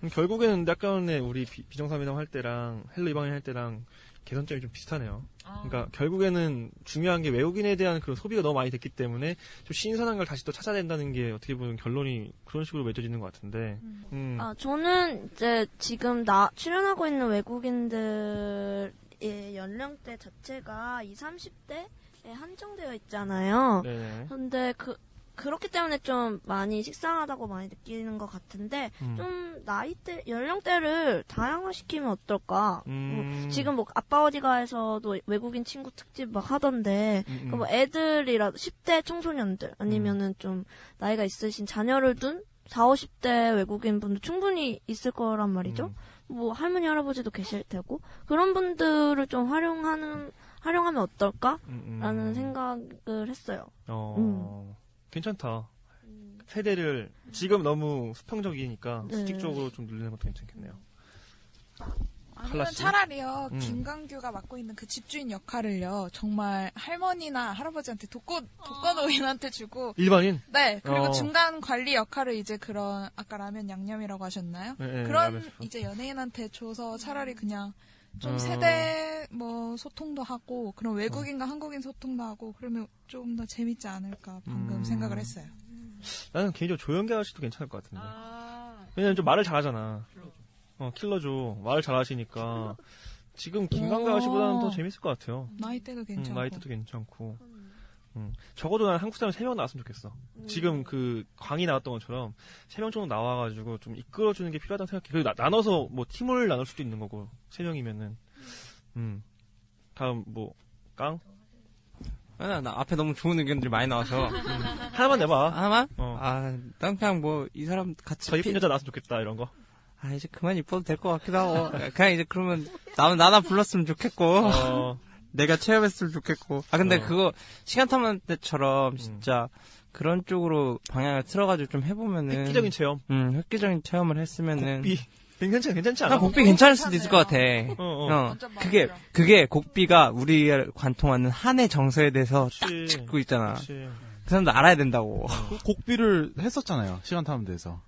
음, 결국에는 아까는 우리 비, 비정상회담 할 때랑 헬로 이방인 할 때랑 개선점이 좀 비슷하네요. 그러니까 결국에는 중요한 게 외국인에 대한 그런 소비가 너무 많이 됐기 때문에 좀 신선한 걸 다시 또 찾아야 된다는 게 어떻게 보면 결론이 그런 식으로 맺어지는 것 같은데. 음. 아, 저는 이제 지금 나 출연하고 있는 외국인들의 연령대 자체가 20, 30대에 한정되어 있잖아요. 네네. 근데 그 그렇기 때문에 좀 많이 식상하다고 많이 느끼는 것 같은데 음. 좀 나이대 연령대를 다양화시키면 어떨까? 음. 뭐 지금 뭐 아빠 어디가에서도 외국인 친구 특집 막 하던데 음, 음. 그뭐 애들이라도 10대 청소년들 아니면은 좀 나이가 있으신 자녀를 둔 4, 50대 외국인 분도 충분히 있을 거란 말이죠. 음. 뭐 할머니 할아버지도 계실 테고 그런 분들을 좀 활용하는 활용하면 어떨까라는 음. 생각을 했어요. 어, 음. 괜찮다. 세대를 지금 너무 수평적이니까 네. 수직적으로 좀 늘리는 것도 괜찮겠네요. 아니면? 차라리요 음. 김강규가 맡고 있는 그 집주인 역할을요 정말 할머니나 할아버지한테 독거 독거노인한테 주고 일반인? 네 그리고 어. 중간 관리 역할을 이제 그런 아까 라면 양념이라고 하셨나요? 네, 네, 그런 라면 슈퍼. 이제 연예인한테 줘서 차라리 그냥 좀 어. 세대 뭐 소통도 하고 그런 외국인과 한국인 소통도 하고 그러면 조금 더 재밌지 않을까 방금 음. 생각을 했어요. 나는 개인적으로 조영기 아저씨도 괜찮을 것 같은데. 아. 왜냐면 좀 말을 잘하잖아. 어, 킬러죠. 말을 잘하시니까. 지금 김강가 오. 아저씨보다는 더 재밌을 것 같아요. 나이대도 음, 괜찮고. 나이대도 괜찮고. 음. 적어도 난 한국 사람 3명 나왔으면 좋겠어. 지금 그 광이 나왔던 것처럼 3명 정도 나와가지고 좀 이끌어주는 게 필요하다고 생각해. 그리고 나, 나눠서 뭐 팀을 나눌 수도 있는 거고, 3명이면은. 음. 다음 뭐, 깡? 나, 나 앞에 너무 좋은 의견들이 많이 나와서. 하나만 내봐. 하나만? 어. 아, 난 그냥 뭐, 이 사람 같이. 더 이쁜 피- 여자 나왔으면 좋겠다, 이런 거. 아, 이제 그만 이뻐도 될 것 같기도 하고. 그냥 이제 그러면, 나는 나나 불렀으면 좋겠고. 어. (laughs) 내가 체험했으면 좋겠고. 아, 근데 어. 그거, 시간 타면 때처럼, 진짜, 그런 쪽으로 방향을 틀어가지고 좀 해보면은. 획기적인 체험. 음, 획기적인 체험을 했으면은. 곡비. 괜찮지, 괜찮지 않아? 아, 곡비 괜찮을 수도 있을 것 같아. 어, 어. 완전 그게, 그게 곡비가 우리를 관통하는 한의 정서에 대해서 딱. 짚고 있잖아. 그치. 그 사람도 알아야 된다고. 그 곡비를 했었잖아요. 시간 타면 돼서.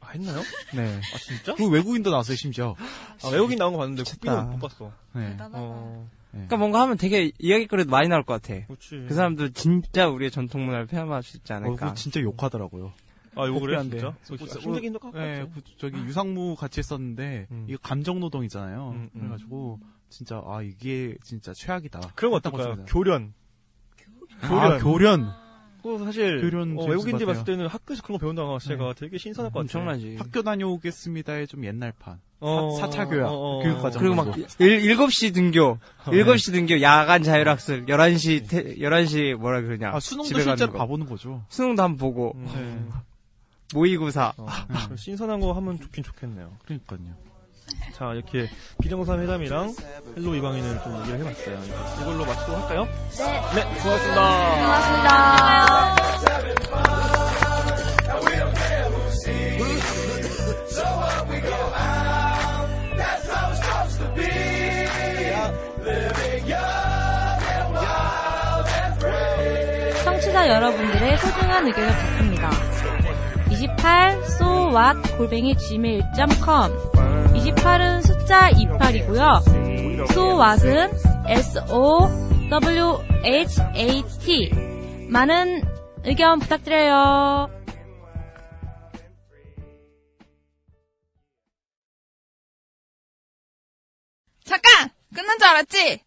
아, 했나요? 네. 아, 진짜? 그 외국인도 나왔어요, 심지어. 아, 외국인 나온 거 봤는데 미쳤다. 곡비는 못 봤어. 네. 대단하다. 어, 그러니까 뭔가 하면 되게 이야기거리도 많이 나올 것 같아. 그렇지. 그 사람도 진짜 우리의 전통 문화를 표현할 수 있지 어, 않을까. 그거 진짜 욕하더라고요. 아, 욕을 해, 곡비한데. 진짜? 그, 진짜 힘들긴 힘들 것 같아. 네, 그, 저기 유상무 같이 했었는데, 음. 이거 감정노동이잖아요. 음, 음. 그래가지고, 진짜, 아, 이게 진짜 최악이다. 그런 거 했던 어떨까요? 거잖아요. 교련. 아, 교련. 그거 사실 어, 것 봤을. 때는 학교에서 그런 거 배운다고 제가 되게 신선할 것 같아요. 엄청나지. 학교 다녀오겠습니다의 좀 옛날판. 어, 사, 차 교양. 어, 어, 교육 어. 과정. 그리고 막. 일, 7시 등교, 어, 7시 등교, 야간 자율학습, 11시, 태, 11시, 뭐라 그러냐. 아, 수능도 실제로 거. 봐보는 거죠. 수능도 한번 보고, 음, 모의고사. 어, 신선한 거 하면 좋긴 좋겠네요. 그러니까요. 자, 이렇게 비정상 회담이랑 헬로 이방인을 좀 얘기를 해봤어요. 이걸로 마치도록 할까요? 네. 네, 고맙습니다. 고맙습니다. 청취자 여러분들의 소중한 의견을 받습니다. 28 so what 골뱅이 gmail.com 28은 숫자 28이고요. so what은 s o w h a t 많은 의견 부탁드려요. 잠깐! 끝난 줄 알았지?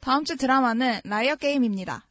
다음 주 드라마는 라이어 게임입니다.